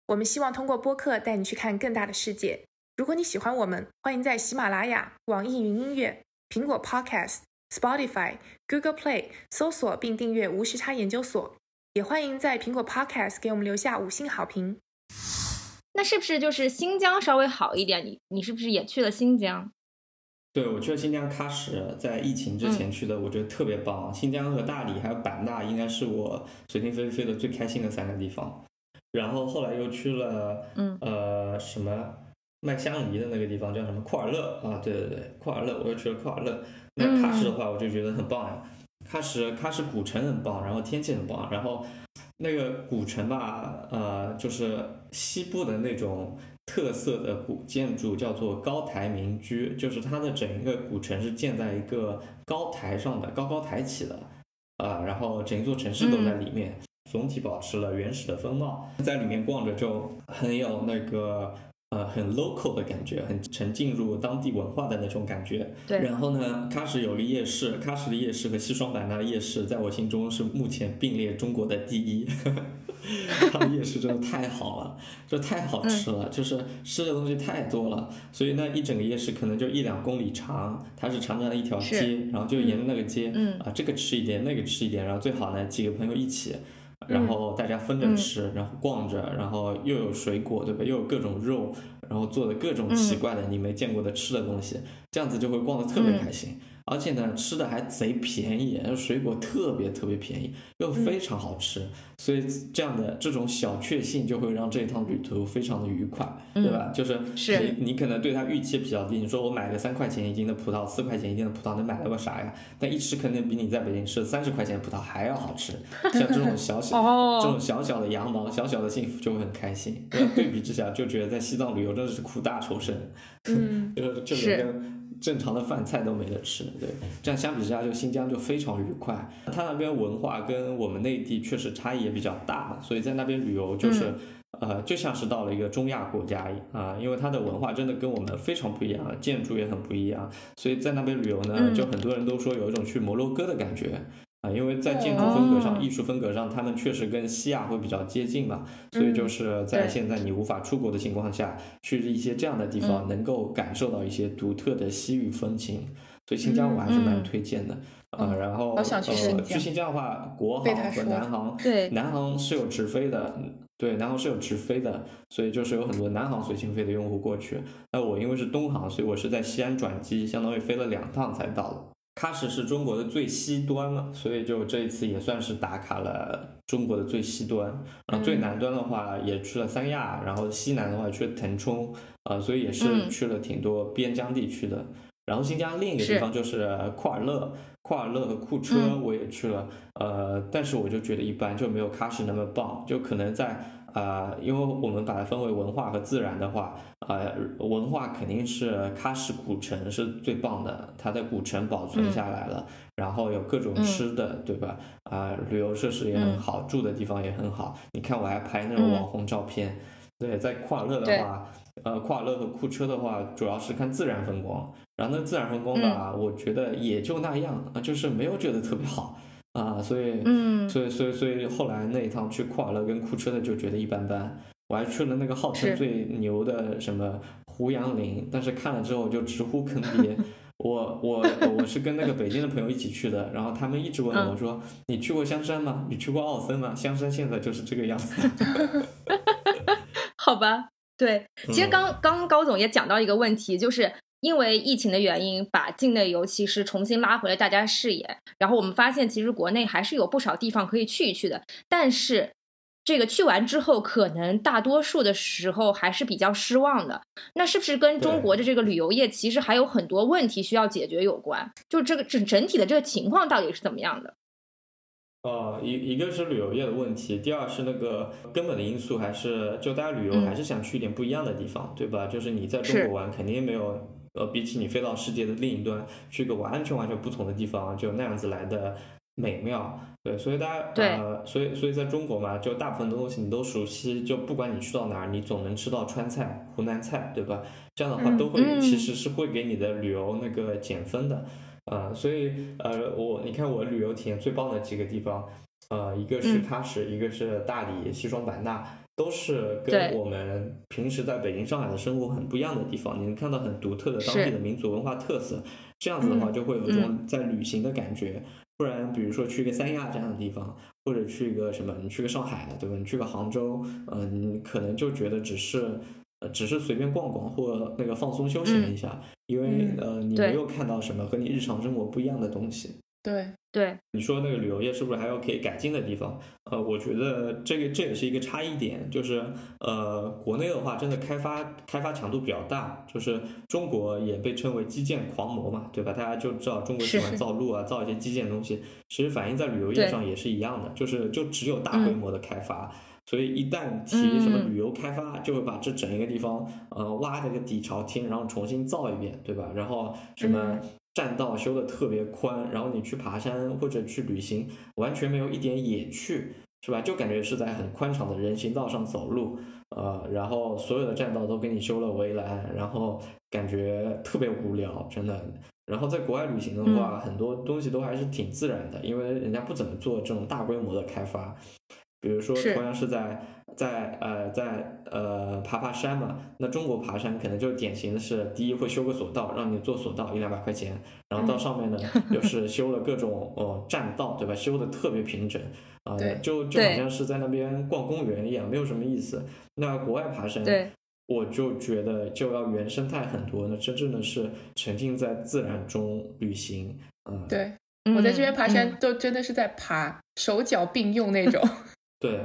Speaker 1: 我们希望通过播客带你去看更大的世界。如果你喜欢我们，欢迎在喜马拉雅、网易云音乐、苹果 Podcast、Spotify、Google Play 搜索并订阅无时差研究所。也欢迎在苹果 Podcast 给我们留下五星好评。
Speaker 2: 那是不是就是新疆稍微好一点？你你是不是也去了新疆？
Speaker 3: 对，我去了新疆喀什，在疫情之前去的，我觉得特别棒。新疆和大理还有版纳，应该是我随心飞飞的最开心的三个地方。然后后来又去了，呃，什么卖香梨的那个地方叫什么库尔勒啊？对对对，库尔勒，我又去了库尔勒。那喀什的话，我就觉得很棒呀。喀什喀什古城很棒，然后天气很棒，然后那个古城吧，呃，就是西部的那种。特色的古建筑叫做高台民居，就是它的整一个古城是建在一个高台上的，高高抬起的，啊，然后整一座城市都在里面，总体保持了原始的风貌，在里面逛着就很有那个。呃，很 local 的感觉，很沉浸入当地文化的那种感觉。
Speaker 2: 对。
Speaker 3: 然后呢，喀什有个夜市，喀什的夜市和西双版纳夜市，在我心中是目前并列中国的第一。他们夜市真的太好了，就太好吃了，就是吃的东西太多了，所以那一整个夜市可能就一两公里长，它是长长的一条街，然后就沿着那个街，啊，这个吃一点，那个吃一点，然后最好呢几个朋友一起。然后大家分着吃，然后逛着，然后又有水果，对吧？又有各种肉，然后做的各种奇怪的你没见过的吃的东西，这样子就会逛得特别开心。而且呢，吃的还贼便宜，水果特别特别便宜，又非常好吃，所以这样的这种小确幸就会让这一趟旅途非常的愉快，对吧？就是你你可能对它预期比较低，你说我买个三块钱一斤的葡萄，四块钱一斤的葡萄能买到个啥呀？但一吃肯定比你在北京吃三十块钱的葡萄还要好吃，像这种小小这种小小的羊毛，小小的幸福就会很开心。对比之下，就觉得在西藏旅游真的是苦大仇深，
Speaker 1: 嗯，
Speaker 3: 就是就是跟。正常的饭菜都没得吃，对，这样相比之下，就新疆就非常愉快。它那边文化跟我们内地确实差异也比较大嘛，所以在那边旅游就是，呃，就像是到了一个中亚国家啊，因为它的文化真的跟我们非常不一样，建筑也很不一样，所以在那边旅游呢，就很多人都说有一种去摩洛哥的感觉。啊，因为在建筑风格上、艺术风格上，他们确实跟西亚会比较接近嘛，所以就是在现在你无法出国的情况下，去一些这样的地方，能够感受到一些独特的西域风情，所以新疆我还是蛮推荐的啊。然后呃，去新疆的话，国航和南航，
Speaker 2: 对，
Speaker 3: 南航是有直飞的，对，南航是有直飞的，所以就是有很多南航随心飞的用户过去。那我因为是东航，所以我是在西安转机，相当于飞了两趟才到的。喀什是中国的最西端了，所以就这一次也算是打卡了中国的最西端。然后最南端的话也去了三亚，然后西南的话去了腾冲，呃，所以也是去了挺多边疆地区的。然后新疆另一个地方就是库尔勒，库尔勒和库车我也去了，呃，但是我就觉得一般，就没有喀什那么棒，就可能在。啊，因为我们把它分为文化和自然的话，呃，文化肯定是喀什古城是最棒的，它的古城保存下来了，然后有各种吃的，对吧？啊，旅游设施也很好，住的地方也很好。你看我还拍那种网红照片。对，在库尔勒的话，呃，库尔勒和库车的话，主要是看自然风光，然后那自然风光吧，我觉得也就那样，啊，就是没有觉得特别好。啊，所以，嗯，所以，所以，所以后来那一趟去库尔勒跟库车的就觉得一般般。我还去了那个号称最牛的什么胡杨林，但是看了之后就直呼坑爹。我我我是跟那个北京的朋友一起去的，然后他们一直问我说：“你去过香山吗？你去过奥森吗？香山现在就是这个样子。”
Speaker 2: 好吧，对，其实刚刚高总也讲到一个问题，就是。因为疫情的原因，把境内游其实重新拉回了大家视野。然后我们发现，其实国内还是有不少地方可以去一去的。但是，这个去完之后，可能大多数的时候还是比较失望的。那是不是跟中国的这个旅游业其实还有很多问题需要解决有关？就这个整整体的这个情况到底是怎么样的？
Speaker 3: 呃，一一个是旅游业的问题，第二是那个根本的因素，还是就大家旅游还是想去一点不一样的地方，对吧？就是你在中国玩，肯定没有呃，比起你飞到世界的另一端去个完全完全不同的地方，就那样子来的美妙。对，所以大家呃，所以所以在中国嘛，就大部分的东西你都熟悉，就不管你去到哪儿，你总能吃到川菜、湖南菜，对吧？这样的话都会其实是会给你的旅游那个减分的。啊，所以呃，我你看我旅游体验最棒的几个地方，呃，一个是喀什，一个是大理、西双版纳，都是跟我们平时在北京、上海的生活很不一样的地方。你能看到很独特的当地的民族文化特色，这样子的话就会有一种在旅行的感觉。不然，比如说去个三亚这样的地方，或者去一个什么，你去个上海，对吧？你去个杭州，嗯，你可能就觉得只是。只是随便逛逛或那个放松休闲一下，因为呃，你没有看到什么和你日常生活不一样的东西。
Speaker 1: 对
Speaker 2: 对，
Speaker 3: 你说那个旅游业是不是还有可以改进的地方？呃，我觉得这个这也是一个差异点，就是呃，国内的话真的开发开发强度比较大，就是中国也被称为基建狂魔嘛，对吧？大家就知道中国喜欢造路啊，造一些基建东西，其实反映在旅游业上也是一样的，就是就只有大规模的开发。所以一旦提什么旅游开发，就会把这整一个地方，呃，挖这个底朝天，然后重新造一遍，对吧？然后什么栈道修的特别宽，然后你去爬山或者去旅行，完全没有一点野趣，是吧？就感觉是在很宽敞的人行道上走路，呃，然后所有的栈道都给你修了围栏，然后感觉特别无聊，真的。然后在国外旅行的话，很多东西都还是挺自然的，因为人家不怎么做这种大规模的开发。比如说，同样是在在呃在呃爬爬山嘛，那中国爬山可能就典型的是，第一会修个索道，让你坐索道一两百块钱，然后到上面呢 又是修了各种哦栈道，对吧？修的特别平整，啊，就就好像是在那边逛公园一样，没有什么意思。那国外爬山，我就觉得就要原生态很多，那真正的是沉浸在自然中旅行，嗯，
Speaker 1: 对，我在这边爬山都真的是在爬，手脚并用那种。
Speaker 3: 对，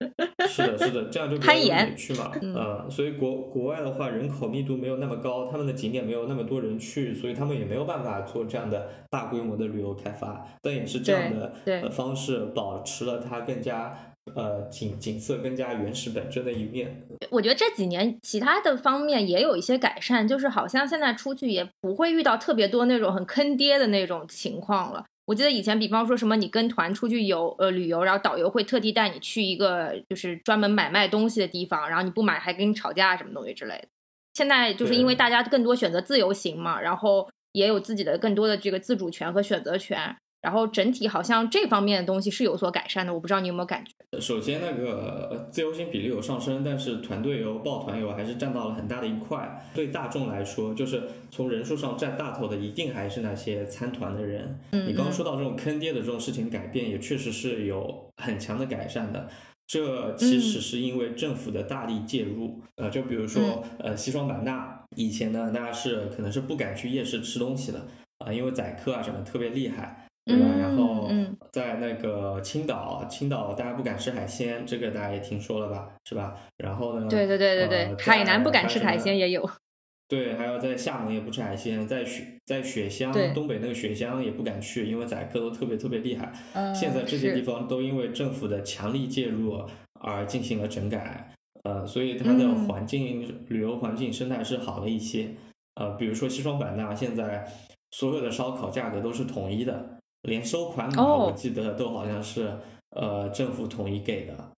Speaker 3: 是的，是的，这样就比较有趣嘛。嗯，所以国国外的话，人口密度没有那么高，他们的景点没有那么多人去，所以他们也没有办法做这样的大规模的旅游开发。但也是这样的方式，保持了它更加呃景景色更加原始本真的一面。
Speaker 2: 我觉得这几年其他的方面也有一些改善，就是好像现在出去也不会遇到特别多那种很坑爹的那种情况了。我记得以前，比方说什么你跟团出去游呃旅游，然后导游会特地带你去一个就是专门买卖东西的地方，然后你不买还跟你吵架什么东西之类的。现在就是因为大家更多选择自由行嘛，然后也有自己的更多的这个自主权和选择权。然后整体好像这方面的东西是有所改善的，我不知道你有没有感觉。
Speaker 3: 首先，那个自由行比例有上升，但是团队游、抱团游还是占到了很大的一块。对大众来说，就是从人数上占大头的，一定还是那些参团的人。
Speaker 2: 嗯，
Speaker 3: 你刚刚说到这种坑爹的这种事情改变，也确实是有很强的改善的。这其实是因为政府的大力介入。呃，就比如说，呃，西双版纳以前呢，大家是可能是不敢去夜市吃东西的啊，因为宰客啊什么特别厉害。对吧？然后在那个青岛，青岛大家不敢吃海鲜，这个大家也听说了吧？是吧？然后呢？
Speaker 2: 对对对对对，海南不敢吃海鲜也有。
Speaker 3: 对，还有在厦门也不吃海鲜，在雪在雪乡，东北那个雪乡也不敢去，因为宰客都特别特别厉害。现在这些地方都因为政府的强力介入而进行了整改，呃，所以它的环境、旅游环境、生态是好了一些。呃，比如说西双版纳，现在所有的烧烤价格都是统一的。连收款码，我记得都好像是呃政府统一给的，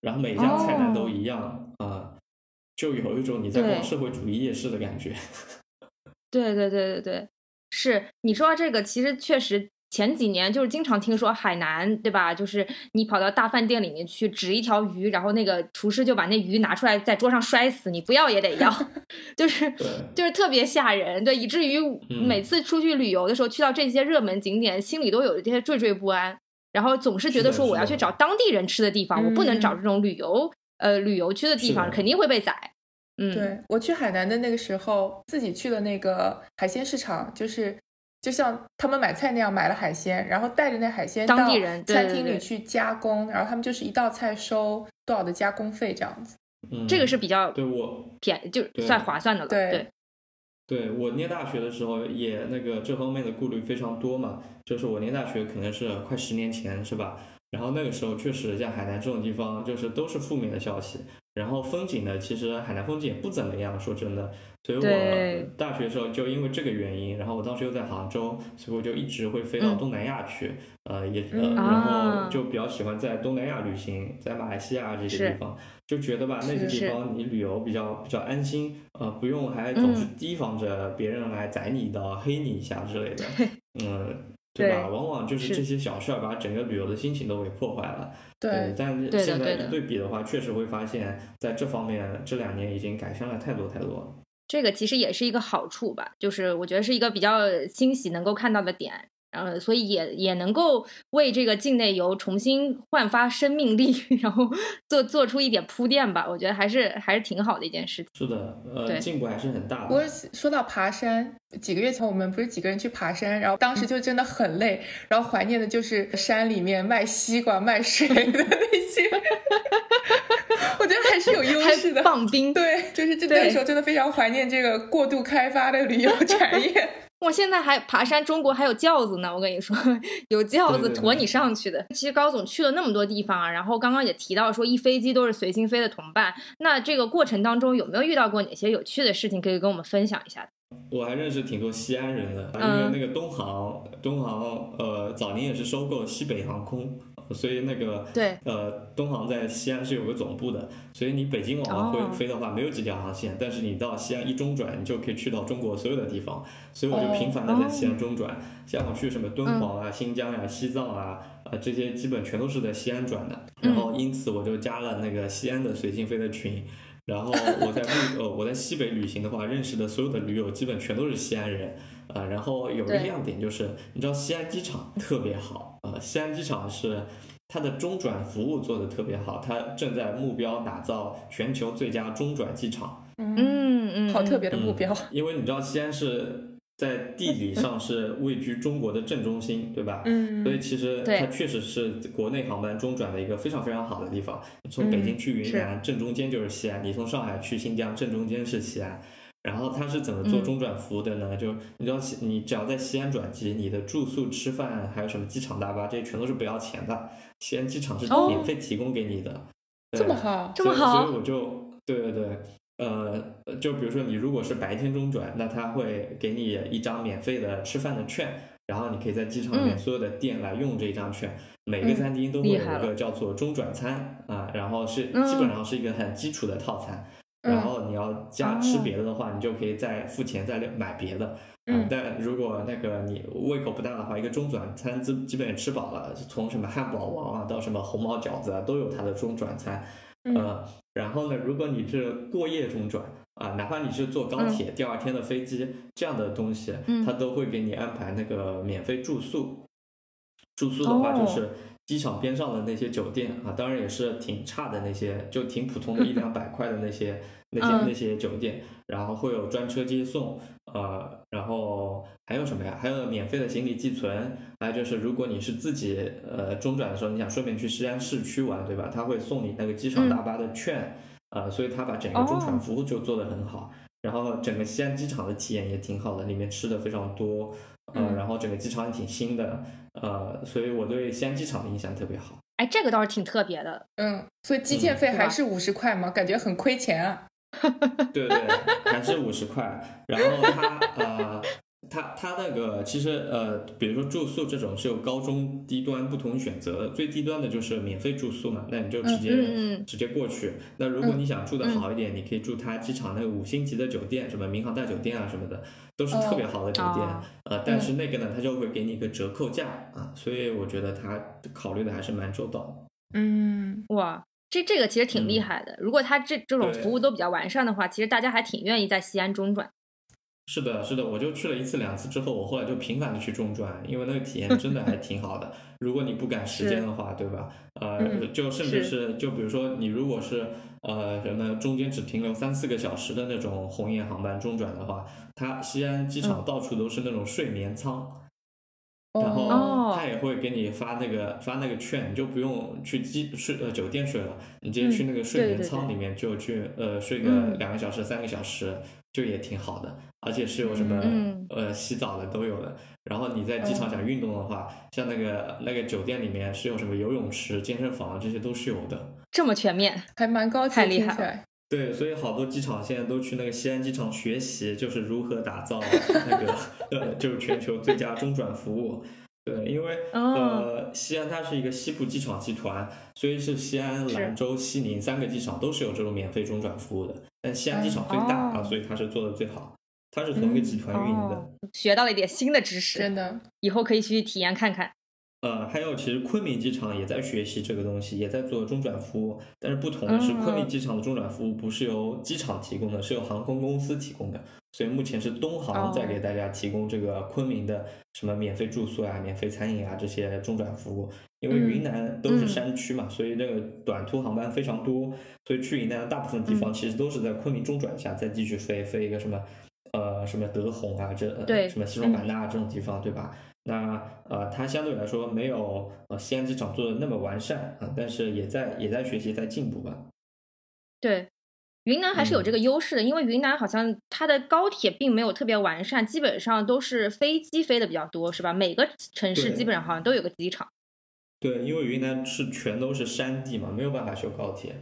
Speaker 3: 然后每家菜单都一样啊，就有一种你在逛社会主义夜市的感觉。
Speaker 2: 对对对对对，是你说到这个，其实确实。前几年就是经常听说海南，对吧？就是你跑到大饭店里面去指一条鱼，然后那个厨师就把那鱼拿出来在桌上摔死，你不要也得要 就是就是特别吓人，对，以至于每次出去旅游的时候，去到这些热门景点，心里都有一些惴惴不安，然后总是觉得说我要去找当地人吃的地方，我不能找这种旅游呃旅游区的地方，肯定会被宰。嗯，
Speaker 1: 对我去海南的那个时候，自己去的那个海鲜市场，就是就像他们买菜那样买了海鲜，然后带着那海鲜到
Speaker 2: 当地人
Speaker 1: 餐厅里去加工，然后他们就是一道菜收多少的加工费这样子。
Speaker 3: 嗯，
Speaker 2: 这个是比较
Speaker 3: 对我
Speaker 2: 便就算划算的了。对，
Speaker 3: 对我念大学的时候也那个这方面的顾虑非常多嘛，就是我念大学可能是快十年前是吧？然后那个时候确实像海南这种地方，就是都是负面的消息。然后风景呢，其实海南风景也不怎么样，说真的。所以我大学时候就因为这个原因，然后我当时又在杭州，所以我就一直会飞到东南亚去。呃，也呃，然后就比较喜欢在东南亚旅行，在马来西亚这些地方，就觉得吧，那些地方你旅游比较比较安心，呃，不用还总是提防着别人来宰你的、黑你一下之类的。嗯。对吧？往往就是这些小事儿，把整个旅游的心情都给破坏了。
Speaker 1: 对，
Speaker 3: 但是现在对比的话，确实会发现，在这方面这两年已经改善了太多太多了。
Speaker 2: 这个其实也是一个好处吧，就是我觉得是一个比较欣喜能够看到的点。呃，所以也也能够为这个境内游重新焕发生命力，然后做做出一点铺垫吧。我觉得还是还是挺好的一件事情。
Speaker 3: 是的，呃，进步还是很大的。
Speaker 1: 不过说到爬山，几个月前我们不是几个人去爬山，然后当时就真的很累，然后怀念的就是山里面卖西瓜、卖水的那些。我觉得还是有优势的。
Speaker 2: 棒冰，
Speaker 1: 对，就是这那时候真的非常怀念这个过度开发的旅游产业。
Speaker 2: 我现在还爬山，中国还有轿子呢。我跟你说，有轿子驮你上去的。其实高总去了那么多地方啊，然后刚刚也提到说，一飞机都是随心飞的同伴。那这个过程当中有没有遇到过哪些有趣的事情，可以跟我们分享一下？
Speaker 3: 我还认识挺多西安人的，因为那个东航，东航呃早年也是收购西北航空。所以那个
Speaker 2: 对，
Speaker 3: 呃，东航在西安是有个总部的，所以你北京往回飞的话，没有几条航线，但是你到西安一中转，你就可以去到中国所有的地方。所以我就频繁的在西安中转，像我去什么敦煌啊、新疆呀、西藏啊，啊，这些基本全都是在西安转的。然后因此我就加了那个西安的随心飞的群。然后我在路 呃我在西北旅行的话，认识的所有的驴友基本全都是西安人。啊，然后有一个亮点就是，你知道西安机场特别好啊，西安机场是它的中转服务做的特别好，它正在目标打造全球最佳中转机场。
Speaker 2: 嗯嗯，
Speaker 1: 好特别的目标。
Speaker 3: 因为你知道西安是在地理 上是位居中国的正中心，对吧？
Speaker 1: 嗯。
Speaker 3: 所以其实它确实是国内航班中转的一个非常非常好的地方。从北京去云南，正中间就是西安；你从上海去新疆，正中间是西安。然后它是怎么做中转服务的呢？就你知道，你只要在西安转机，你的住宿、吃饭，还有什么机场大巴，这些全都是不要钱的。西安机场是免费提供给你的。
Speaker 1: 这么好，
Speaker 2: 这么好。
Speaker 3: 所以我就，对对对，呃，就比如说你如果是白天中转，那他会给你一张免费的吃饭的券，然后你可以在机场里面所有的店来用这一张券。每个餐厅都会有一个叫做中转餐啊，然后是基本上是一个很基础的套餐。然后你要加吃别的的话，你就可以再付钱再买别的。嗯，但如果那个你胃口不大的话，一个中转餐基基本也吃饱了，从什么汉堡王啊到什么红毛饺子啊，都有它的中转餐。
Speaker 1: 嗯，
Speaker 3: 然后呢，如果你是过夜中转啊，哪怕你是坐高铁第二天的飞机这样的东西，它都会给你安排那个免费住宿。住宿的话就是。机场边上的那些酒店啊，当然也是挺差的那些，就挺普通的一两百块的那些那些那些酒店，然后会有专车接送，呃，然后还有什么呀？还有免费的行李寄存，还有就是如果你是自己呃中转的时候，你想顺便去西安市区玩，对吧？他会送你那个机场大巴的券，呃，所以他把整个中转服务就做得很好，然后整个西安机场的体验也挺好的，里面吃的非常多。呃，然后整个机场也挺新的，呃，所以我对西安机场的印象特别好。
Speaker 2: 哎，这个倒是挺特别的。
Speaker 1: 嗯，所以机建费还是五十块吗？感觉很亏钱啊。
Speaker 3: 对对，还是五十块。然后它呃。它它那个其实呃，比如说住宿这种是有高中低端不同选择的，最低端的就是免费住宿嘛，那你就直接嗯直接过去。那如果你想住的好一点，你可以住它机场那个五星级的酒店，什么民航大酒店啊什么的，都是特别好的酒店。呃，但是那个呢，它就会给你一个折扣价啊，所以我觉得它考虑的还是蛮周到。
Speaker 1: 嗯，
Speaker 2: 哇，这这个其实挺厉害的。如果他这这种服务都比较完善的话，其实大家还挺愿意在西安中转。
Speaker 3: 是的，是的，我就去了一次两次之后，我后来就频繁的去中转，因为那个体验真的还挺好的。如果你不赶时间的话，对吧？呃，就甚至是就比如说你如果是呃什么中间只停留三四个小时的那种红眼航班中转的话，它西安机场到处都是那种睡眠舱。然后他也会给你发那个发那个券，你就不用去机睡呃酒店睡了，你直接去那个睡眠舱里面就去呃睡个两个小时三个小时，就也挺好的，而且是有什么呃洗澡的都有的。然后你在机场想运动的话，像那个那个酒店里面是有什么游泳池、健身房这些都是有的，
Speaker 2: 这么全面，
Speaker 1: 还蛮高级，
Speaker 2: 太厉害。
Speaker 3: 对，所以好多机场现在都去那个西安机场学习，就是如何打造 那个呃，就是全球最佳中转服务。对，因为呃，西安它是一个西部机场集团，所以是西安、兰州、西宁三个机场都是有这种免费中转服务的。但西安机场最大啊，所以它是做的最好，它是同一个集团运营的。
Speaker 2: 学到了一点新的知识，
Speaker 1: 真的，
Speaker 2: 以后可以去体验看看。
Speaker 3: 呃，还有其实昆明机场也在学习这个东西，也在做中转服务。但是不同的是，昆明机场的中转服务不是由机场提供的，是由航空公司提供的。所以目前是东航在给大家提供这个昆明的什么免费住宿啊、免费餐饮啊这些中转服务。因为云南都是山区嘛，所以这个短途航班非常多，所以去云南的大部分地方其实都是在昆明中转下再继续飞飞一个什么呃什么德宏啊这对什么西双版纳这种地方，对吧？那呃，它相对来说没有呃西安机场做的那么完善啊，但是也在也在学习在进步吧。
Speaker 2: 对，云南还是有这个优势的，因为云南好像它的高铁并没有特别完善，基本上都是飞机飞的比较多，是吧？每个城市基本上好像都有个机场。
Speaker 3: 对，因为云南是全都是山地嘛，没有办法修高铁。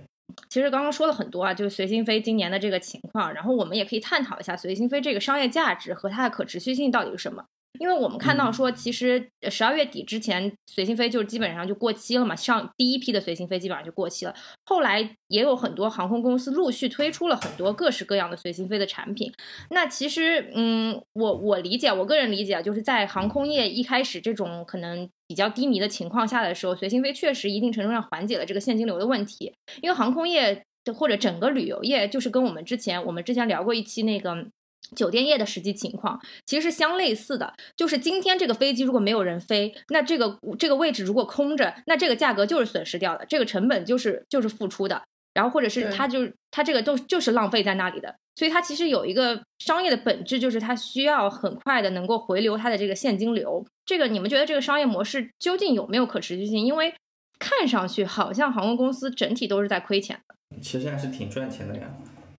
Speaker 2: 其实刚刚说了很多啊，就是随心飞今年的这个情况，然后我们也可以探讨一下随心飞这个商业价值和它的可持续性到底是什么。因为我们看到说，其实十二月底之前，随心飞就基本上就过期了嘛，上第一批的随心飞基本上就过期了。后来也有很多航空公司陆续推出了很多各式各样的随心飞的产品。那其实，嗯，我我理解，我个人理解，就是在航空业一开始这种可能比较低迷的情况下的时候，随心飞确实一定程度上缓解了这个现金流的问题。因为航空业或者整个旅游业，就是跟我们之前我们之前聊过一期那个。酒店业的实际情况其实是相类似的，就是今天这个飞机如果没有人飞，那这个这个位置如果空着，那这个价格就是损失掉的，这个成本就是就是付出的，然后或者是它就它这个都就是浪费在那里的，所以它其实有一个商业的本质，就是它需要很快的能够回流它的这个现金流。这个你们觉得这个商业模式究竟有没有可持续性？因为看上去好像航空公司整体都是在亏钱的，
Speaker 3: 其实还是挺赚钱的呀。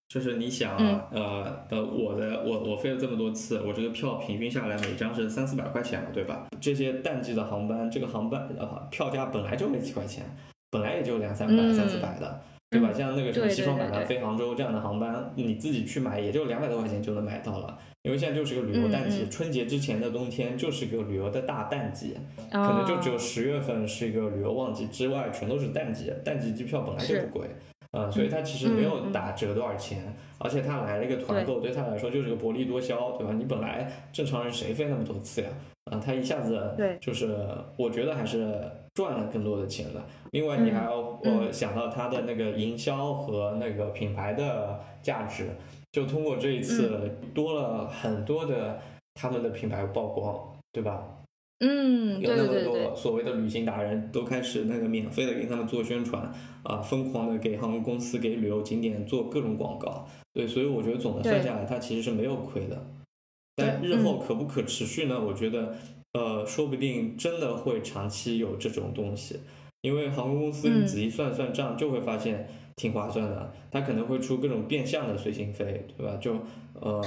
Speaker 3: 就是你想，呃呃，我的我我飞了这么多次，我这个票平均下来每张是三四百块钱嘛，对吧？这些淡季的航班，这个航班呃票价本来就没几块钱，本来也就两三百、三四百的，对吧？像那个什么西双版纳飞杭州这样的航班，你自己去买也就两百多块钱就能买到了。因为现在就是个旅游淡季，春节之前的冬天就是个旅游的大淡季，可能就只有十月份是一个旅游旺季，之外全都是淡季。淡季机票本来就不贵。嗯，所以它其实没有打折多少钱，而且它来了一个团购，对他来说就是个薄利多销，对吧？你本来正常人谁飞那么多次呀？啊，他一下子对就是我觉得还是赚了更多的钱的。另外，你还要我想到它的那个营销和那个品牌的价值，就通过这一次多了很多的他们的品牌曝光，对吧？
Speaker 2: 嗯，
Speaker 3: 有那么多所谓的旅行达人都开始那个免费的给他们做宣传啊，疯狂的给航空公司、给旅游景点做各种广告。对，所以我觉得总的算下来，它其实是没有亏的。但日后可不可持续呢？我觉得，呃，说不定真的会长期有这种东西，因为航空公司你仔细算算账，就会发现挺划算的。它可能会出各种变相的随心飞，对吧？就呃。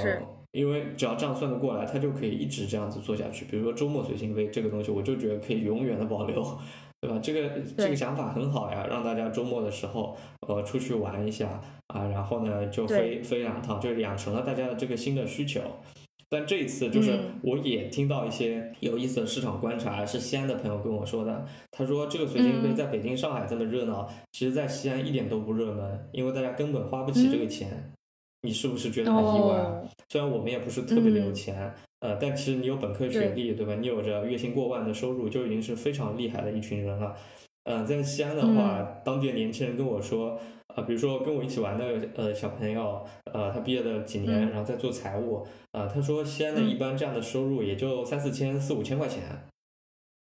Speaker 3: 因为只要账算得过来，它就可以一直这样子做下去。比如说周末随心飞这个东西，我就觉得可以永远的保留，对吧？这个这个想法很好呀，让大家周末的时候呃出去玩一下啊，然后呢就飞飞两趟，就养成了大家的这个新的需求。但这一次就是我也听到一些有意思的市场观察，是西安的朋友跟我说的。他说这个随心飞在北京、上海这么热闹，其实在西安一点都不热门，因为大家根本花不起这个钱。你是不是觉得很意外？虽然我们也不是特别的有钱，呃，但其实你有本科学历，对吧？你有着月薪过万的收入，就已经是非常厉害的一群人了。嗯，在西安的话，当地的年轻人跟我说，呃，比如说跟我一起玩的呃小朋友，呃，他毕业的几年，然后在做财务，呃，他说西安的一般这样的收入也就三四千、四五千块钱。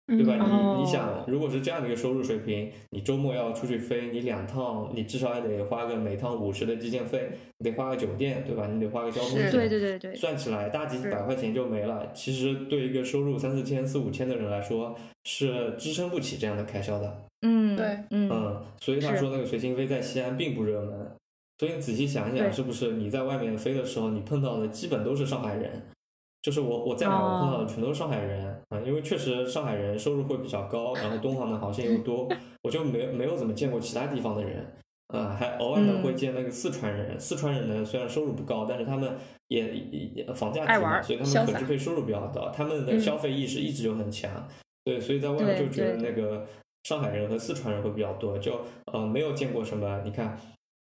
Speaker 3: 对吧？你你想，如果是这样的一个收入水平，你周末要出去飞，你两趟，你至少也得花个每趟五十的机建费，你得花个酒店，对吧？你得花个交通费，
Speaker 2: 对对对对，
Speaker 3: 算起来大几百块钱就没了。其实对一个收入三四千、四五千的人来说，是支撑不起这样的开销的。
Speaker 2: 嗯，
Speaker 1: 对，
Speaker 2: 嗯。
Speaker 3: 嗯，所以他说那个随心飞在西安并不热门。所以你仔细想一想，是不是你在外面飞的时候，你碰到的基本都是上海人？就是我我在哪我碰到的全都是上海人啊，因为确实上海人收入会比较高，然后东航的航线又多，我就没没有怎么见过其他地方的人，啊，还偶尔呢会见那个四川人，四川人呢虽然收入不高，但是他们也也房价低嘛，所以他们可支配收入比较高，他们的消费意识一直就很强，对，所以在外面就觉得那个上海人和四川人会比较多，就呃没有见过什么，你看，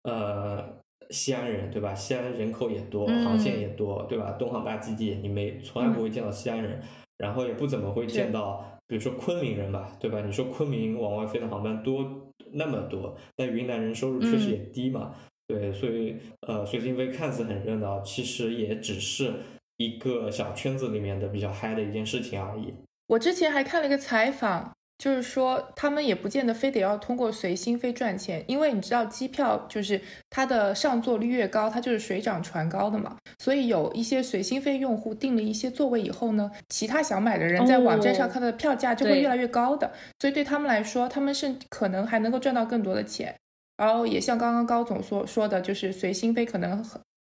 Speaker 3: 呃。西安人对吧？西安人口也多，航线也多，对吧？东航大基地，你没从来不会见到西安人，然后也不怎么会见到，比如说昆明人吧，对吧？你说昆明往外飞的航班多那么多，但云南人收入确实也低嘛，对，所以呃，随心飞看似很热闹，其实也只是一个小圈子里面的比较嗨的一件事情而已。
Speaker 1: 我之前还看了一个采访。就是说，他们也不见得非得要通过随心飞赚钱，因为你知道，机票就是它的上座率越高，它就是水涨船高的嘛。所以有一些随心飞用户订了一些座位以后呢，其他想买的人在网站上看到的票价就会越来越高的。所以对他们来说，他们是可能还能够赚到更多的钱。然后也像刚刚高总所说的，就是随心飞可能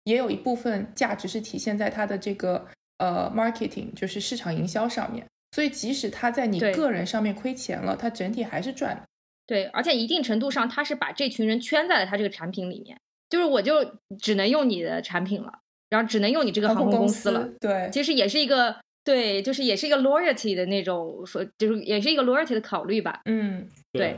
Speaker 1: 也有一部分价值是体现在它的这个呃 marketing，就是市场营销上面。所以，即使他在你个人上面亏钱了，他整体还是赚的。
Speaker 2: 对，而且一定程度上，他是把这群人圈在了他这个产品里面，就是我就只能用你的产品了，然后只能用你这个航空公司了。
Speaker 1: 对，
Speaker 2: 其实也是一个对，就是也是一个 loyalty 的那种，说就是也是一个 loyalty 的考虑吧。
Speaker 1: 嗯，
Speaker 2: 对。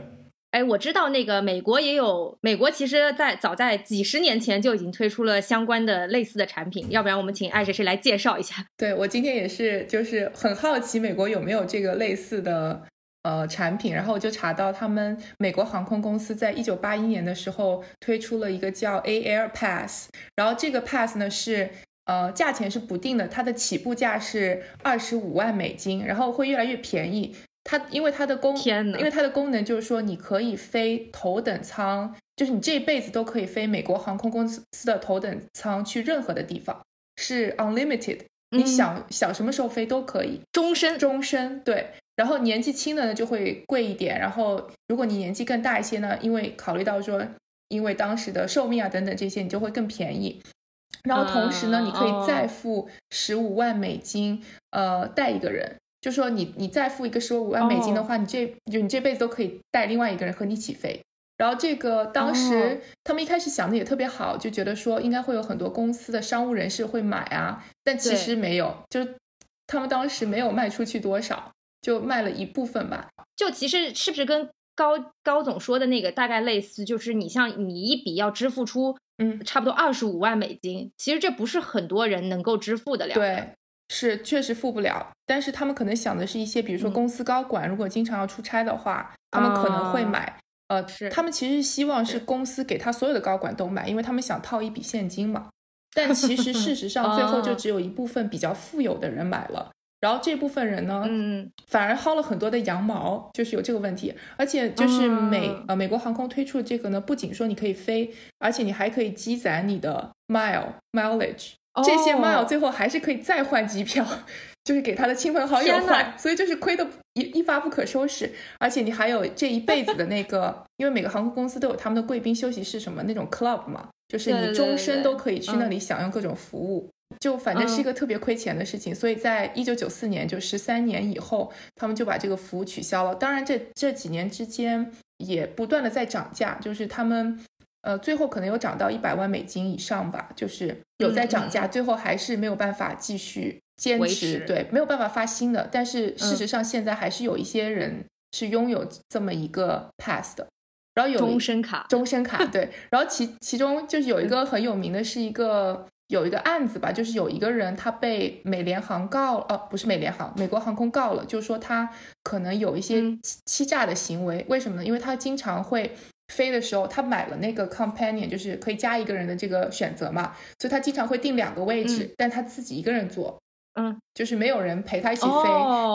Speaker 2: 哎，我知道那个美国也有，美国其实在早在几十年前就已经推出了相关的类似的产品，要不然我们请爱谁谁来介绍一下。
Speaker 1: 对我今天也是，就是很好奇美国有没有这个类似的呃产品，然后我就查到他们美国航空公司在一九八一年的时候推出了一个叫 A Air Pass，然后这个 Pass 呢是呃价钱是不定的，它的起步价是二十五万美金，然后会越来越便宜。它因为它的功，因为它的功能就是说，你可以飞头等舱，就是你这辈子都可以飞美国航空公司的头等舱去任何的地方，是 unlimited，你想想什么时候飞都可以，
Speaker 2: 终身，
Speaker 1: 终身对。然后年纪轻的呢就会贵一点，然后如果你年纪更大一些呢，因为考虑到说，因为当时的寿命啊等等这些，你就会更便宜。然后同时呢，你可以再付十五万美金，呃，带一个人。就说你你再付一个十五万美金的话，你这就你这辈子都可以带另外一个人和你一起飞。然后这个当时他们一开始想的也特别好，就觉得说应该会有很多公司的商务人士会买啊，但其实没有，就是他们当时没有卖出去多少，就卖了一部分吧。
Speaker 2: 就其实是不是跟高高总说的那个大概类似？就是你像你一笔要支付出嗯差不多二十五万美金，其实这不是很多人能够支付得了。
Speaker 1: 对。是确实付不了，但是他们可能想的是一些，比如说公司高管如果经常要出差的话，他们可能会买。呃，
Speaker 2: 是
Speaker 1: 他们其实希望是公司给他所有的高管都买，因为他们想套一笔现金嘛。但其实事实上最后就只有一部分比较富有的人买了，然后这部分人呢，
Speaker 2: 嗯，
Speaker 1: 反而薅了很多的羊毛，就是有这个问题。而且就是美呃美国航空推出的这个呢，不仅说你可以飞，而且你还可以积攒你的 mile mileage。这些 mile 最后还是可以再换机票，就是给他的亲朋好友换，所以就是亏的一一发不可收拾。而且你还有这一辈子的那个，因为每个航空公司都有他们的贵宾休息室什么那种 club 嘛，就是你终身都可以去那里享用各种服务。就反正是一个特别亏钱的事情，所以在一九九四年，就十三年以后，他们就把这个服务取消了。当然，这这几年之间也不断的在涨价，就是他们。呃，最后可能有涨到一百万美金以上吧，就是有在涨价，最后还是没有办法继续坚持，对，没有办法发新的。但是事实上，现在还是有一些人是拥有这么一个 pass 的，然后有
Speaker 2: 终身卡，
Speaker 1: 终身卡，对。然后其其中就是有一个很有名的是一个有一个案子吧，就是有一个人他被美联航告，哦，不是美联航，美国航空告了，就是说他可能有一些欺欺诈的行为，为什么呢？因为他经常会。飞的时候，他买了那个 companion，就是可以加一个人的这个选择嘛，所以他经常会订两个位置，但他自己一个人坐，
Speaker 2: 嗯，
Speaker 1: 就是没有人陪他一起飞，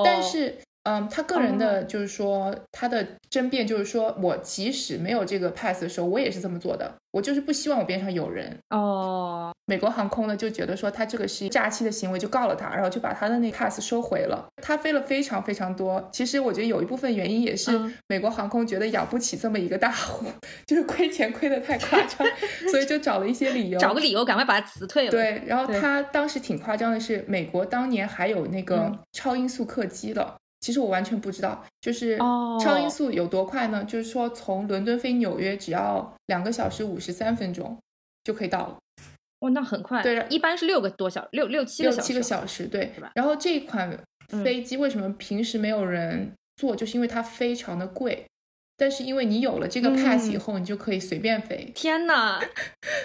Speaker 1: 但是。嗯，他个人的就是说，他的争辩就是说，我即使没有这个 pass 的时候，我也是这么做的。我就是不希望我边上有人。
Speaker 2: 哦，
Speaker 1: 美国航空呢就觉得说他这个是诈欺的行为，就告了他，然后就把他的那 pass 收回了。他飞了非常非常多。其实我觉得有一部分原因也是美国航空觉得养不起这么一个大户，就是亏钱亏得太夸张，所以就找了一些理由，
Speaker 2: 找个理由赶快把他辞退了。
Speaker 1: 对，然后他当时挺夸张的是，美国当年还有那个超音速客机的。其实我完全不知道，就是超音速有多快呢？就是说从伦敦飞纽约只要两个小时五十三分钟就可以到了。
Speaker 2: 哇，那很快。
Speaker 1: 对，
Speaker 2: 一般是六个多小六六七
Speaker 1: 六七个小时，对。然后这款飞机为什么平时没有人坐？就是因为它非常的贵。但是因为你有了这个 pass 以后，你就可以随便飞。
Speaker 2: 天哪！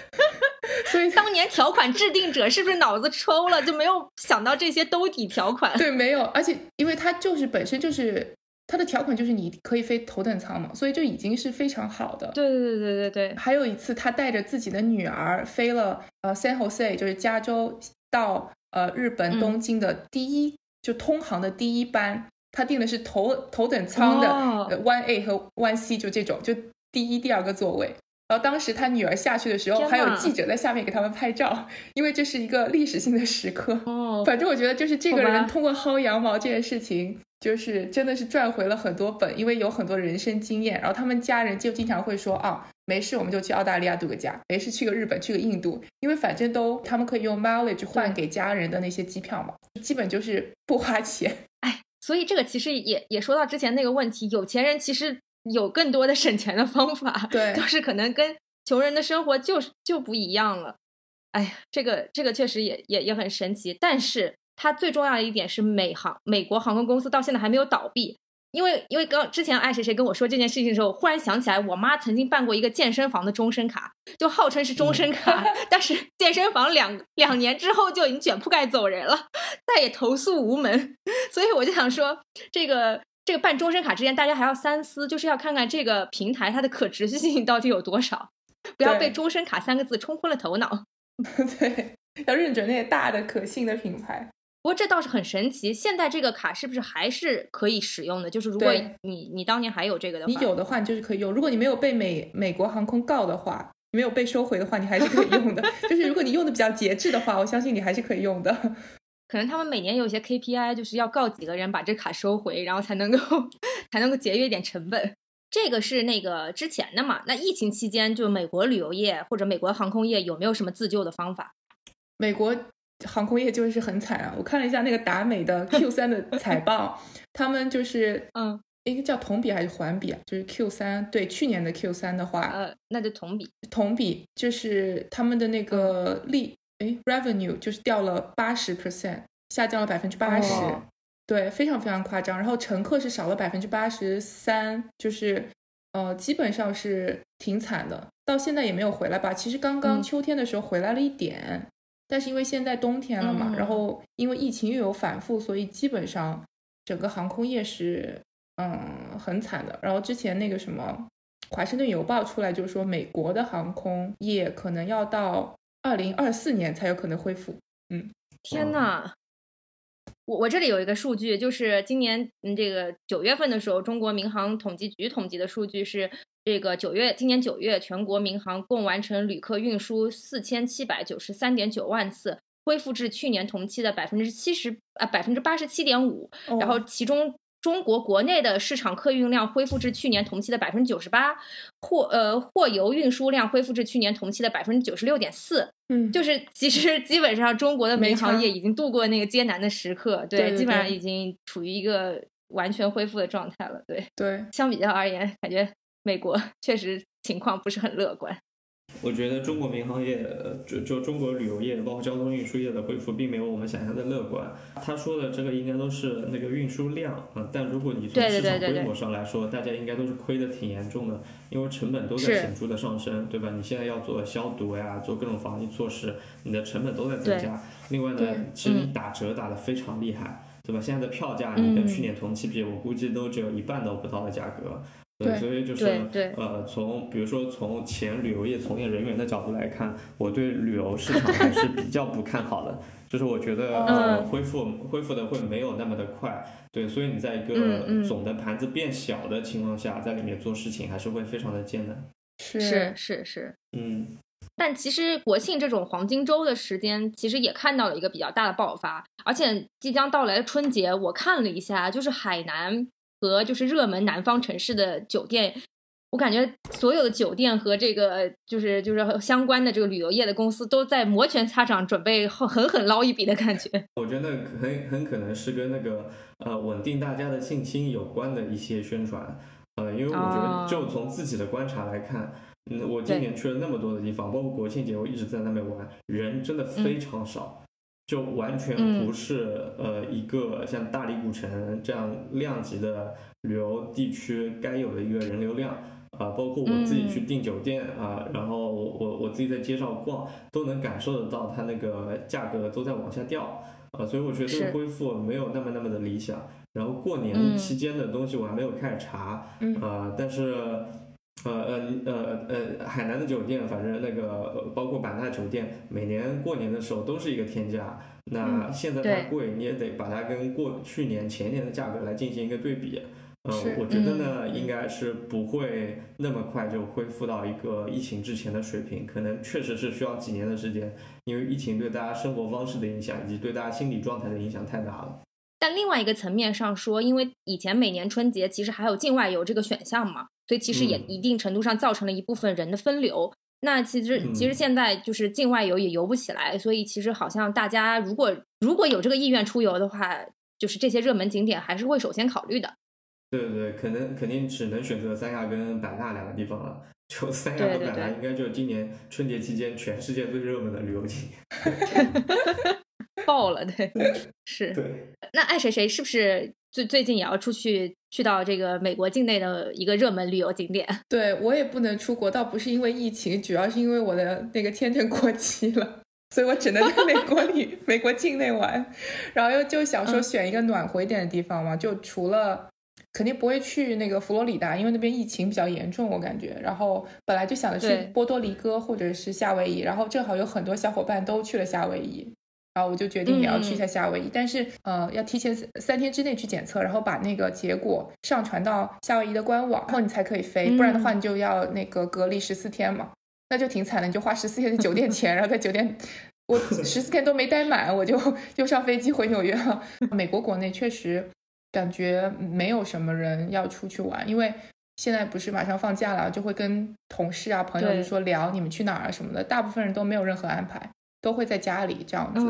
Speaker 1: 所以
Speaker 2: 当年条款制定者是不是脑子抽了，就没有想到这些兜底条款？
Speaker 1: 对，没有。而且因为它就是本身就是它的条款就是你可以飞头等舱嘛，所以就已经是非常好的。
Speaker 2: 对对对对对对。
Speaker 1: 还有一次，他带着自己的女儿飞了呃 San Jose，就是加州到呃日本东京的第一就通航的第一班。他订的是头头等舱的 One A 和 One C，就这种，就第一、第二个座位。然后当时他女儿下去的时候，还有记者在下面给他们拍照，因为这是一个历史性的时刻。
Speaker 2: 哦，
Speaker 1: 反正我觉得就是这个人通过薅羊毛这件事情，就是真的是赚回了很多本，因为有很多人生经验。然后他们家人就经常会说啊，没事，我们就去澳大利亚度个假，没事去个日本，去个印度，因为反正都他们可以用 mileage 换给家人的那些机票嘛，基本就是不花钱。
Speaker 2: 哎。所以这个其实也也说到之前那个问题，有钱人其实有更多的省钱的方法，
Speaker 1: 对，
Speaker 2: 就 是可能跟穷人的生活就是就不一样了。哎呀，这个这个确实也也也很神奇，但是它最重要的一点是美航美国航空公司到现在还没有倒闭。因为因为刚之前爱谁谁跟我说这件事情的时候，忽然想起来，我妈曾经办过一个健身房的终身卡，就号称是终身卡，但是健身房两两年之后就已经卷铺盖走人了，再也投诉无门。所以我就想说，这个这个办终身卡之前，大家还要三思，就是要看看这个平台它的可持续性到底有多少，不要被终身卡三个字冲昏了头脑。
Speaker 1: 对，要认准那些大的可信的品牌。
Speaker 2: 不过这倒是很神奇，现在这个卡是不是还是可以使用的？就是如果你你当年还有这个的
Speaker 1: 话，你有的话你就是可以用。如果你没有被美美国航空告的话，你没有被收回的话，你还是可以用的。就是如果你用的比较节制的话，我相信你还是可以用的。
Speaker 2: 可能他们每年有一些 KPI，就是要告几个人把这卡收回，然后才能够 才能够节约一点成本。这个是那个之前的嘛？那疫情期间，就美国旅游业或者美国航空业有没有什么自救的方法？
Speaker 1: 美国。航空业就是很惨啊！我看了一下那个达美的 Q 三的财报，他们就是
Speaker 2: 嗯，
Speaker 1: 一个叫同比还是环比啊？就是 Q 三对去年的 Q 三的话，
Speaker 2: 呃，那就同比，
Speaker 1: 同比就是他们的那个利哎 revenue 就是掉了八十 percent，下降了百分之八十，对，非常非常夸张。然后乘客是少了百分之八十三，就是呃，基本上是挺惨的，到现在也没有回来吧？其实刚刚秋天的时候回来了一点。但是因为现在冬天了嘛，然后因为疫情又有反复，所以基本上整个航空业是嗯很惨的。然后之前那个什么《华盛顿邮报》出来就是说，美国的航空业可能要到二零二四年才有可能恢复。嗯，
Speaker 2: 天呐，我我这里有一个数据，就是今年嗯这个九月份的时候，中国民航统计局统计的数据是。这个九月，今年九月，全国民航共完成旅客运输四千七百九十三点九万次，恢复至去年同期的百分之七十啊百分之八十七点五。然后其中，中国国内的市场客运量恢复至去年同期的百分之九十八，货呃货邮运输量恢复至去年同期的百分之九十六点四。
Speaker 1: 嗯，
Speaker 2: 就是其实基本上中国的民航业已经度过那个艰难的时刻，
Speaker 1: 对，
Speaker 2: 基本上已经处于一个完全恢复的状态了。对
Speaker 1: 对，
Speaker 2: 相比较而言，感觉。美国确实情况不是很乐观。
Speaker 3: 我觉得中国民航业，就就中国旅游业，包括交通运输业的恢复，并没有我们想象的乐观。他说的这个应该都是那个运输量，啊，但如果你从市场规模上来说，大家应该都是亏的挺严重的，因为成本都在显著的上升，对吧？你现在要做消毒呀，做各种防疫措施，你的成本都在增加。另外呢，其实你打折打得非常厉害，对吧？现在的票价你跟去年同期比，我估计都只有一半都不到的价格。对，所以就是呃，从比如说从前旅游业从业人员的角度来看，我对旅游市场还是比较不看好的。就是我觉得呃恢复恢复的会没有那么的快，对，所以你在一个总的盘子变小的情况下，在里面做事情还是会非常的艰难。
Speaker 1: 是
Speaker 2: 是是是，
Speaker 3: 嗯。
Speaker 2: 但其实国庆这种黄金周的时间，其实也看到了一个比较大的爆发，而且即将到来的春节，我看了一下，就是海南和就是热门南方城市的酒店，我感觉所有的酒店和这个就是就是相关的这个旅游业的公司都在摩拳擦掌，准备狠狠捞一笔的感觉。
Speaker 3: 我觉得很很可能是跟那个呃稳定大家的信心有关的一些宣传，呃，因为我觉得就从自己的观察来看。嗯，我今年去了那么多的地方，包括国庆节，我一直在那边玩，人真的非常少，就完全不是呃一个像大理古城这样量级的旅游地区该有的一个人流量啊，包括我自己去订酒店啊，然后我我我自己在街上逛，都能感受得到它那个价格都在往下掉啊，所以我觉得这个恢复没有那么那么的理想。然后过年期间的东西我还没有开始查啊，但是。呃呃呃呃，海南的酒店，反正那个包括版纳酒店，每年过年的时候都是一个天价。那现在它贵，你也得把它跟过去年前年的价格来进行一个对比。嗯，我觉得呢，应该是不会那么快就恢复到一个疫情之前的水平，可能确实是需要几年的时间，因为疫情对大家生活方式的影响以及对大家心理状态的影响太大了。
Speaker 2: 但另外一个层面上说，因为以前每年春节其实还有境外游这个选项嘛。所以其实也一定程度上造成了一部分人的分流。那其实其实现在就是境外游也游不起来，所以其实好像大家如果如果有这个意愿出游的话，就是这些热门景点还是会首先考虑的。
Speaker 3: 对对对，可能肯定只能选择三亚跟版纳两个地方了。就三亚和版纳应该就是今年春节期间全世界最热门的旅游景点。
Speaker 2: 爆了，对，是。
Speaker 3: 对。
Speaker 2: 那爱谁谁是不是？最最近也要出去去到这个美国境内的一个热门旅游景点。
Speaker 1: 对我也不能出国，倒不是因为疫情，主要是因为我的那个签证过期了，所以我只能在美国里美国境内玩。然后又就想说选一个暖和一点的地方嘛，就除了肯定不会去那个佛罗里达，因为那边疫情比较严重，我感觉。然后本来就想着去波多黎各或者是夏威夷，然后正好有很多小伙伴都去了夏威夷。然后我就决定也要去一下夏威夷，但是呃要提前三三天之内去检测，然后把那个结果上传到夏威夷的官网，然后你才可以飞，不然的话你就要那个隔离十四天嘛，那就挺惨的，你就花十四天的酒店钱，然后在酒店我十四天都没待满，我就又上飞机回纽约了。美国国内确实感觉没有什么人要出去玩，因为现在不是马上放假了，就会跟同事啊朋友就说聊你们去哪儿啊什么的，大部分人都没有任何安排。都会在家里这样子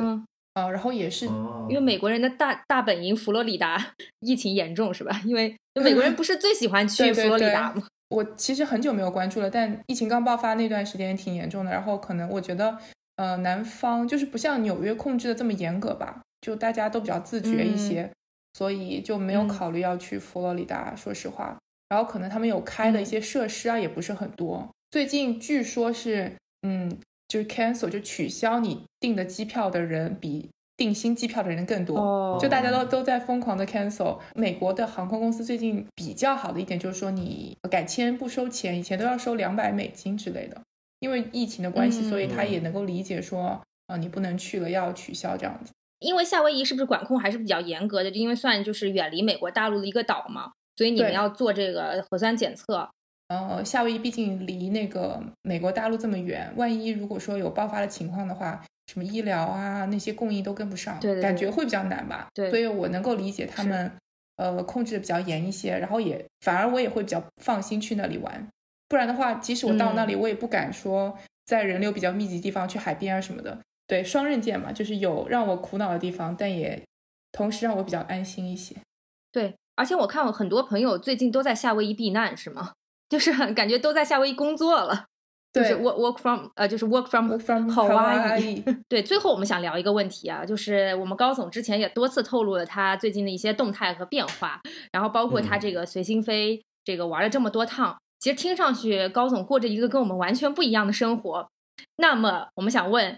Speaker 1: 啊，然后也是
Speaker 2: 因为美国人的大大本营佛罗里达疫情严重是吧？因为美国人不是最喜欢 去佛罗里达吗？
Speaker 1: 我其实很久没有关注了，但疫情刚爆发那段时间挺严重的。然后可能我觉得，呃，南方就是不像纽约控制的这么严格吧，就大家都比较自觉一些，所以就没有考虑要去佛罗里达。说实话，然后可能他们有开的一些设施啊，也不是很多。最近据说是，嗯。就是 cancel 就取消你订的机票的人比订新机票的人更多，就大家都都在疯狂的 cancel。美国的航空公司最近比较好的一点就是说，你改签不收钱，以前都要收两百美金之类的。因为疫情的关系，所以他也能够理解说，啊，你不能去了，要取消这样子。
Speaker 2: 因为夏威夷是不是管控还是比较严格的？就因为算就是远离美国大陆的一个岛嘛，所以你们要做这个核酸检测。
Speaker 1: 呃，夏威夷毕竟离那个美国大陆这么远，万一如果说有爆发的情况的话，什么医疗啊那些供应都跟不上，
Speaker 2: 对，
Speaker 1: 感觉会比较难吧？
Speaker 2: 对，
Speaker 1: 所以我能够理解他们，呃，控制的比较严一些，然后也反而我也会比较放心去那里玩，不然的话，即使我到那里，我也不敢说在人流比较密集地方去海边啊什么的。对，双刃剑嘛，就是有让我苦恼的地方，但也同时让我比较安心一些。
Speaker 2: 对，而且我看我很多朋友最近都在夏威夷避难，是吗？就是感觉都在夏威夷工作了，就是 work work from 呃，就是 work from
Speaker 1: Hawaii。
Speaker 2: 对，最后我们想聊一个问题啊，就是我们高总之前也多次透露了他最近的一些动态和变化，然后包括他这个随心飞这个玩了这么多趟，其实听上去高总过着一个跟我们完全不一样的生活。那么我们想问，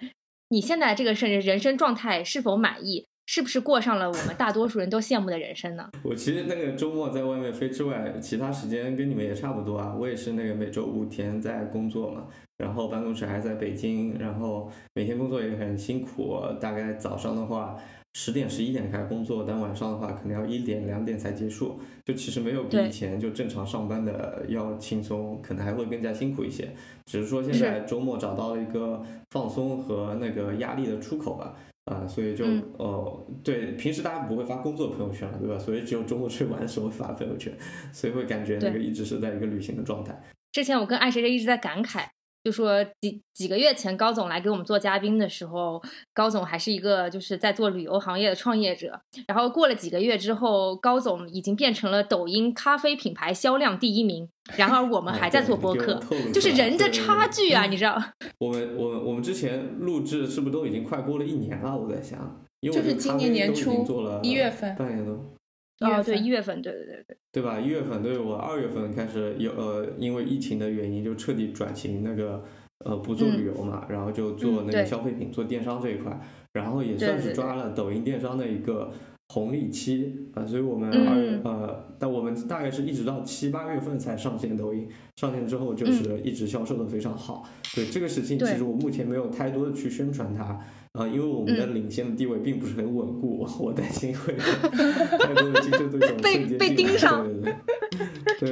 Speaker 2: 你现在这个是人生状态是否满意？是不是过上了我们大多数人都羡慕的人生呢？
Speaker 3: 我其实那个周末在外面飞之外，其他时间跟你们也差不多啊。我也是那个每周五天在工作嘛，然后办公室还在北京，然后每天工作也很辛苦。大概早上的话。十点十一点开始工作，但晚上的话可能要一点两点才结束，就其实没有比以前就正常上班的要轻松，可能还会更加辛苦一些。只是说现在周末找到了一个放松和那个压力的出口吧，啊，所以就哦对，平时大家不会发工作朋友圈了，对吧？所以只有周末去玩的时候发朋友圈，所以会感觉那个一直是在一个旅行的状态。
Speaker 2: 之前我跟爱谁谁一直在感慨。就说几几个月前高总来给我们做嘉宾的时候，高总还是一个就是在做旅游行业的创业者。然后过了几个月之后，高总已经变成了抖音咖啡品牌销量第一名。然而我们还在做播客，就是人的差距啊，你知道？
Speaker 3: 我们我们我们之前录制是不是都已经快播了一年了？我在想，
Speaker 1: 就是今年年初一月份，
Speaker 3: 半年多。
Speaker 2: 哦，对，一月份，对对对对，
Speaker 3: 对吧？一月份，对我二月份开始有呃，因为疫情的原因，就彻底转型那个呃，不做旅游嘛，然后就做那个消费品，做电商这一块，然后也算是抓了抖音电商的一个红利期啊，所以我们二呃，但我们大概是一直到七八月份才上线抖音，上线之后就是一直销售的非常好。对这个事情，其实我目前没有太多的去宣传它。啊，因为我们的领先的地位并不是很稳固，我担心会 太多的竞争对手
Speaker 2: 被被盯上。
Speaker 3: 对对对，所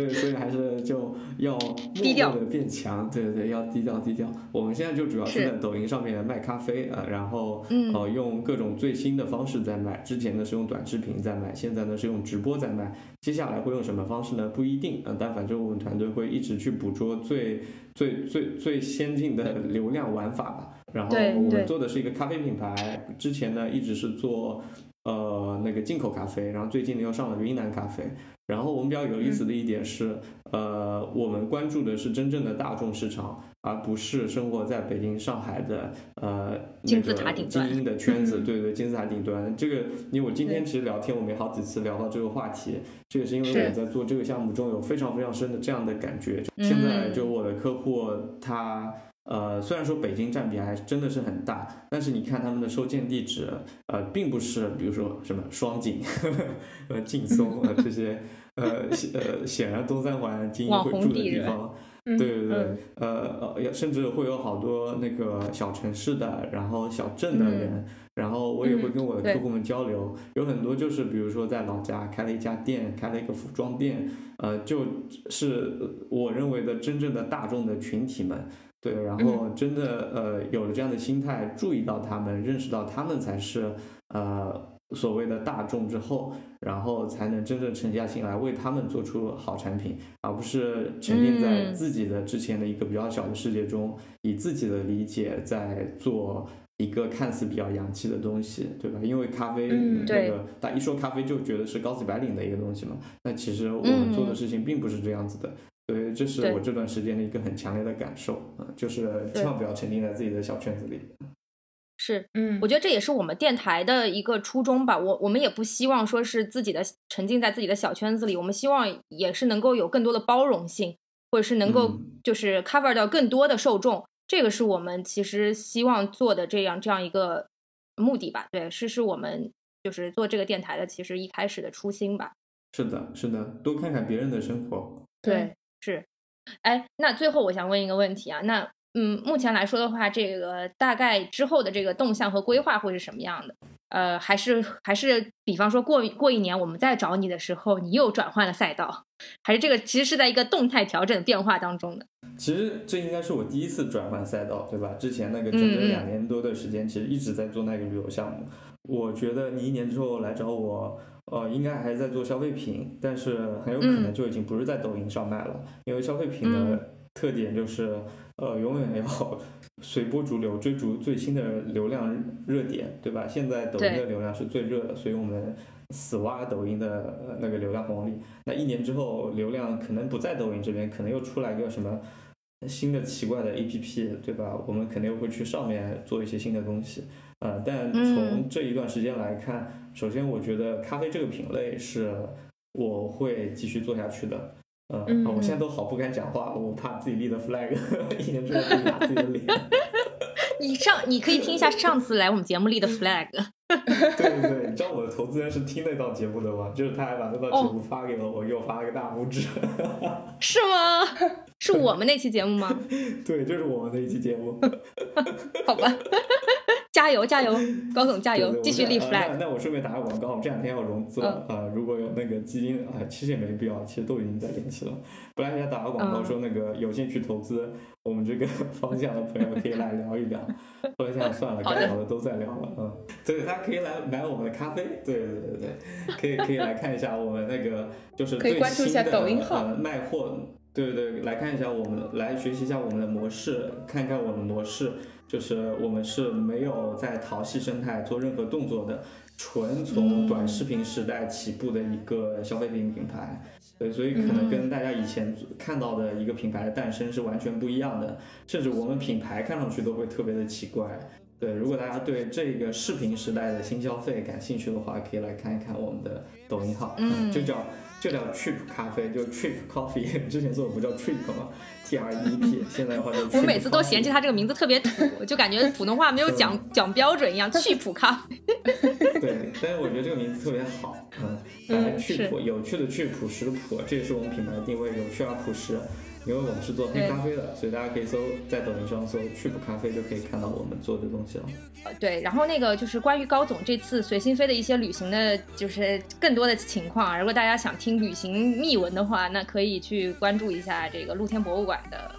Speaker 3: 以所以还是就要默默的变强，对对对，要低调低调。我们现在就主要是在抖音上面卖咖啡啊，然后呃用各种最新的方式在卖。之前呢是用短视频在卖，现在呢是用直播在卖。接下来会用什么方式呢？不一定啊，但反正我们团队会一直去捕捉最最最最先进的流量玩法吧。然后我们做的是一个咖啡品牌，之前呢一直是做呃那个进口咖啡，然后最近呢又上了云南咖啡。然后我们比较有意思的一点是，呃，我们关注的是真正的大众市场，而不是生活在北京、上海的呃那个精英的圈子。对对，金字塔顶端。这个因为我今天其实聊天，我们好几次聊到这个话题，这也是因为我在做这个项目中有非常非常深的这样的感觉。现在就我的客户他。呃，虽然说北京占比还真的是很大，但是你看他们的收件地址，呃，并不是比如说什么双井、呃劲松啊这些，呃呃显然东三环精英会住的地方，对对对，呃呃，甚至会有好多那个小城市的，然后小镇的人，然后我也会跟我的客户们交流，有很多就是比如说在老家开了一家店，开了一个服装店，呃，就是我认为的真正的大众的群体们。对，然后真的呃有了这样的心态，注意到他们，认识到他们才是呃所谓的大众之后，然后才能真正沉下心来为他们做出好产品，而不是沉浸在自己的之前的一个比较小的世界中，以自己的理解在做一个看似比较洋气的东西，对吧？因为咖啡那个，大一说咖啡就觉得是高级白领的一个东西嘛，那其实我们做的事情并不是这样子的。对，这是我这段时间的一个很强烈的感受啊，就是千万不要沉浸在自己的小圈子里。
Speaker 2: 是，嗯，我觉得这也是我们电台的一个初衷吧。我我们也不希望说是自己的沉浸在自己的小圈子里，我们希望也是能够有更多的包容性，或者是能够就是 cover 到更多的受众。这个是我们其实希望做的这样这样一个目的吧。对，是是我们就是做这个电台的其实一开始的初心吧。
Speaker 3: 是的，是的，多看看别人的生活。
Speaker 2: 对。是，哎，那最后我想问一个问题啊，那嗯，目前来说的话，这个大概之后的这个动向和规划会是什么样的？呃，还是还是，比方说过过一年我们再找你的时候，你又转换了赛道，还是这个其实是在一个动态调整变化当中的？
Speaker 3: 其实这应该是我第一次转换赛道，对吧？之前那个整整两年多的时间，其实一直在做那个旅游项目。我觉得你一年之后来找我。呃，应该还在做消费品，但是很有可能就已经不是在抖音上卖了，因为消费品的特点就是，呃，永远要 随波逐流，追逐最新的流量热点，对吧？现在抖音的流量是最热的，所以我们死挖抖音的那个流量红利。那一年之后，流量可能不在抖音这边，可能又出来个什么新的奇怪的 APP，对吧？我们肯定会去上面做一些新的东西。呃，但从这一段时间来看，首先我觉得咖啡这个品类是我会继续做下去的。呃，我现在都好不敢讲话，我怕自己立的 flag 一年之后自己打自己的脸。
Speaker 2: 你上，你可以听一下上次来我们节目立的 flag。
Speaker 3: 对对对，你知道我的投资人是听那档节目的吗？就是他还把那档节目发给了我，给我发了个大拇指。
Speaker 2: 是吗？是我们那期节目吗？
Speaker 3: 对，就是我们那一期节目。
Speaker 2: 好吧，加油加油，高总加油，继续立 flag。
Speaker 3: 那我顺便打个广告，我这两天要融资了啊！如果有那个基金，啊，其实也没必要，其实都已经在联系了。本来想打个广告说那个有兴趣投资我们这个方向的朋友可以来聊一聊。后来想算了，该聊的都在聊了，嗯，对，大家可以来买我们的咖啡，对对对对，可以可以来看一下我们那个就是
Speaker 1: 可以关注一下抖音号
Speaker 3: 卖货。对对对，来看一下我们，来学习一下我们的模式，看看我们模式，就是我们是没有在淘系生态做任何动作的，纯从短视频时代起步的一个消费品品牌。对，所以可能跟大家以前看到的一个品牌的诞生是完全不一样的，甚至我们品牌看上去都会特别的奇怪。对，如果大家对这个视频时代的新消费感兴趣的话，可以来看一看我们的抖音号，嗯就叫。就叫 Trip 咖啡，就 Trip Coffee，之前做的不叫 Trip 吗？T R E P，现在的话就。
Speaker 2: 我每次都嫌弃它这个名字特别土，就感觉普通话没有讲讲标准一样。趣普咖啡。
Speaker 3: 对，但是我觉得这个名字特别好，嗯，趣普，有趣的趣，朴实的朴，这也是我们品牌的定位，有趣而朴实。因为我们是做黑咖啡的，所以大家可以搜在抖音上搜“趣补咖啡”就可以看到我们做的东西了。
Speaker 2: 呃，对，然后那个就是关于高总这次随心飞的一些旅行的，就是更多的情况。如果大家想听旅行秘闻的话，那可以去关注一下这个露天博物馆的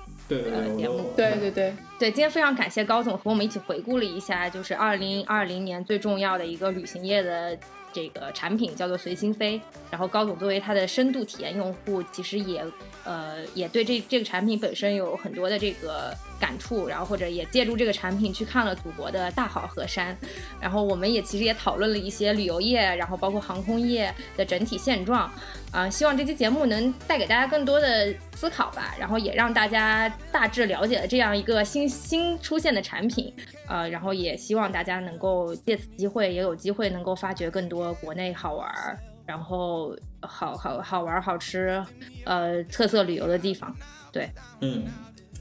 Speaker 2: 节目。
Speaker 1: 对对对
Speaker 2: 对，今天非常感谢高总和我们一起回顾了一下，就是二零二零年最重要的一个旅行业的。这个产品叫做随心飞，然后高总作为它的深度体验用户，其实也呃也对这这个产品本身有很多的这个。感触，然后或者也借助这个产品去看了祖国的大好河山，然后我们也其实也讨论了一些旅游业，然后包括航空业的整体现状，啊，希望这期节目能带给大家更多的思考吧，然后也让大家大致了解了这样一个新新出现的产品，呃，然后也希望大家能够借此机会也有机会能够发掘更多国内好玩儿，然后好好好玩好吃，呃，特色旅游的地方，对，
Speaker 3: 嗯。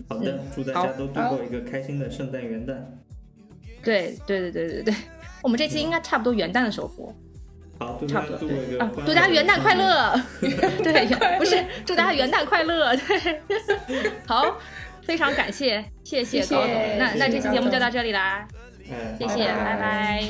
Speaker 3: 好的，祝大家都度过一个开心的圣诞元旦。
Speaker 2: 对对对对对对，我们这期应该差不多元旦的时候播。
Speaker 3: 好，
Speaker 2: 差不多
Speaker 3: 对
Speaker 2: 啊，祝大家元旦快乐。对，不是 祝大家元旦快乐。对，好，非常感谢，谢谢高总。那那这期节目就到这里啦，谢谢，拜拜。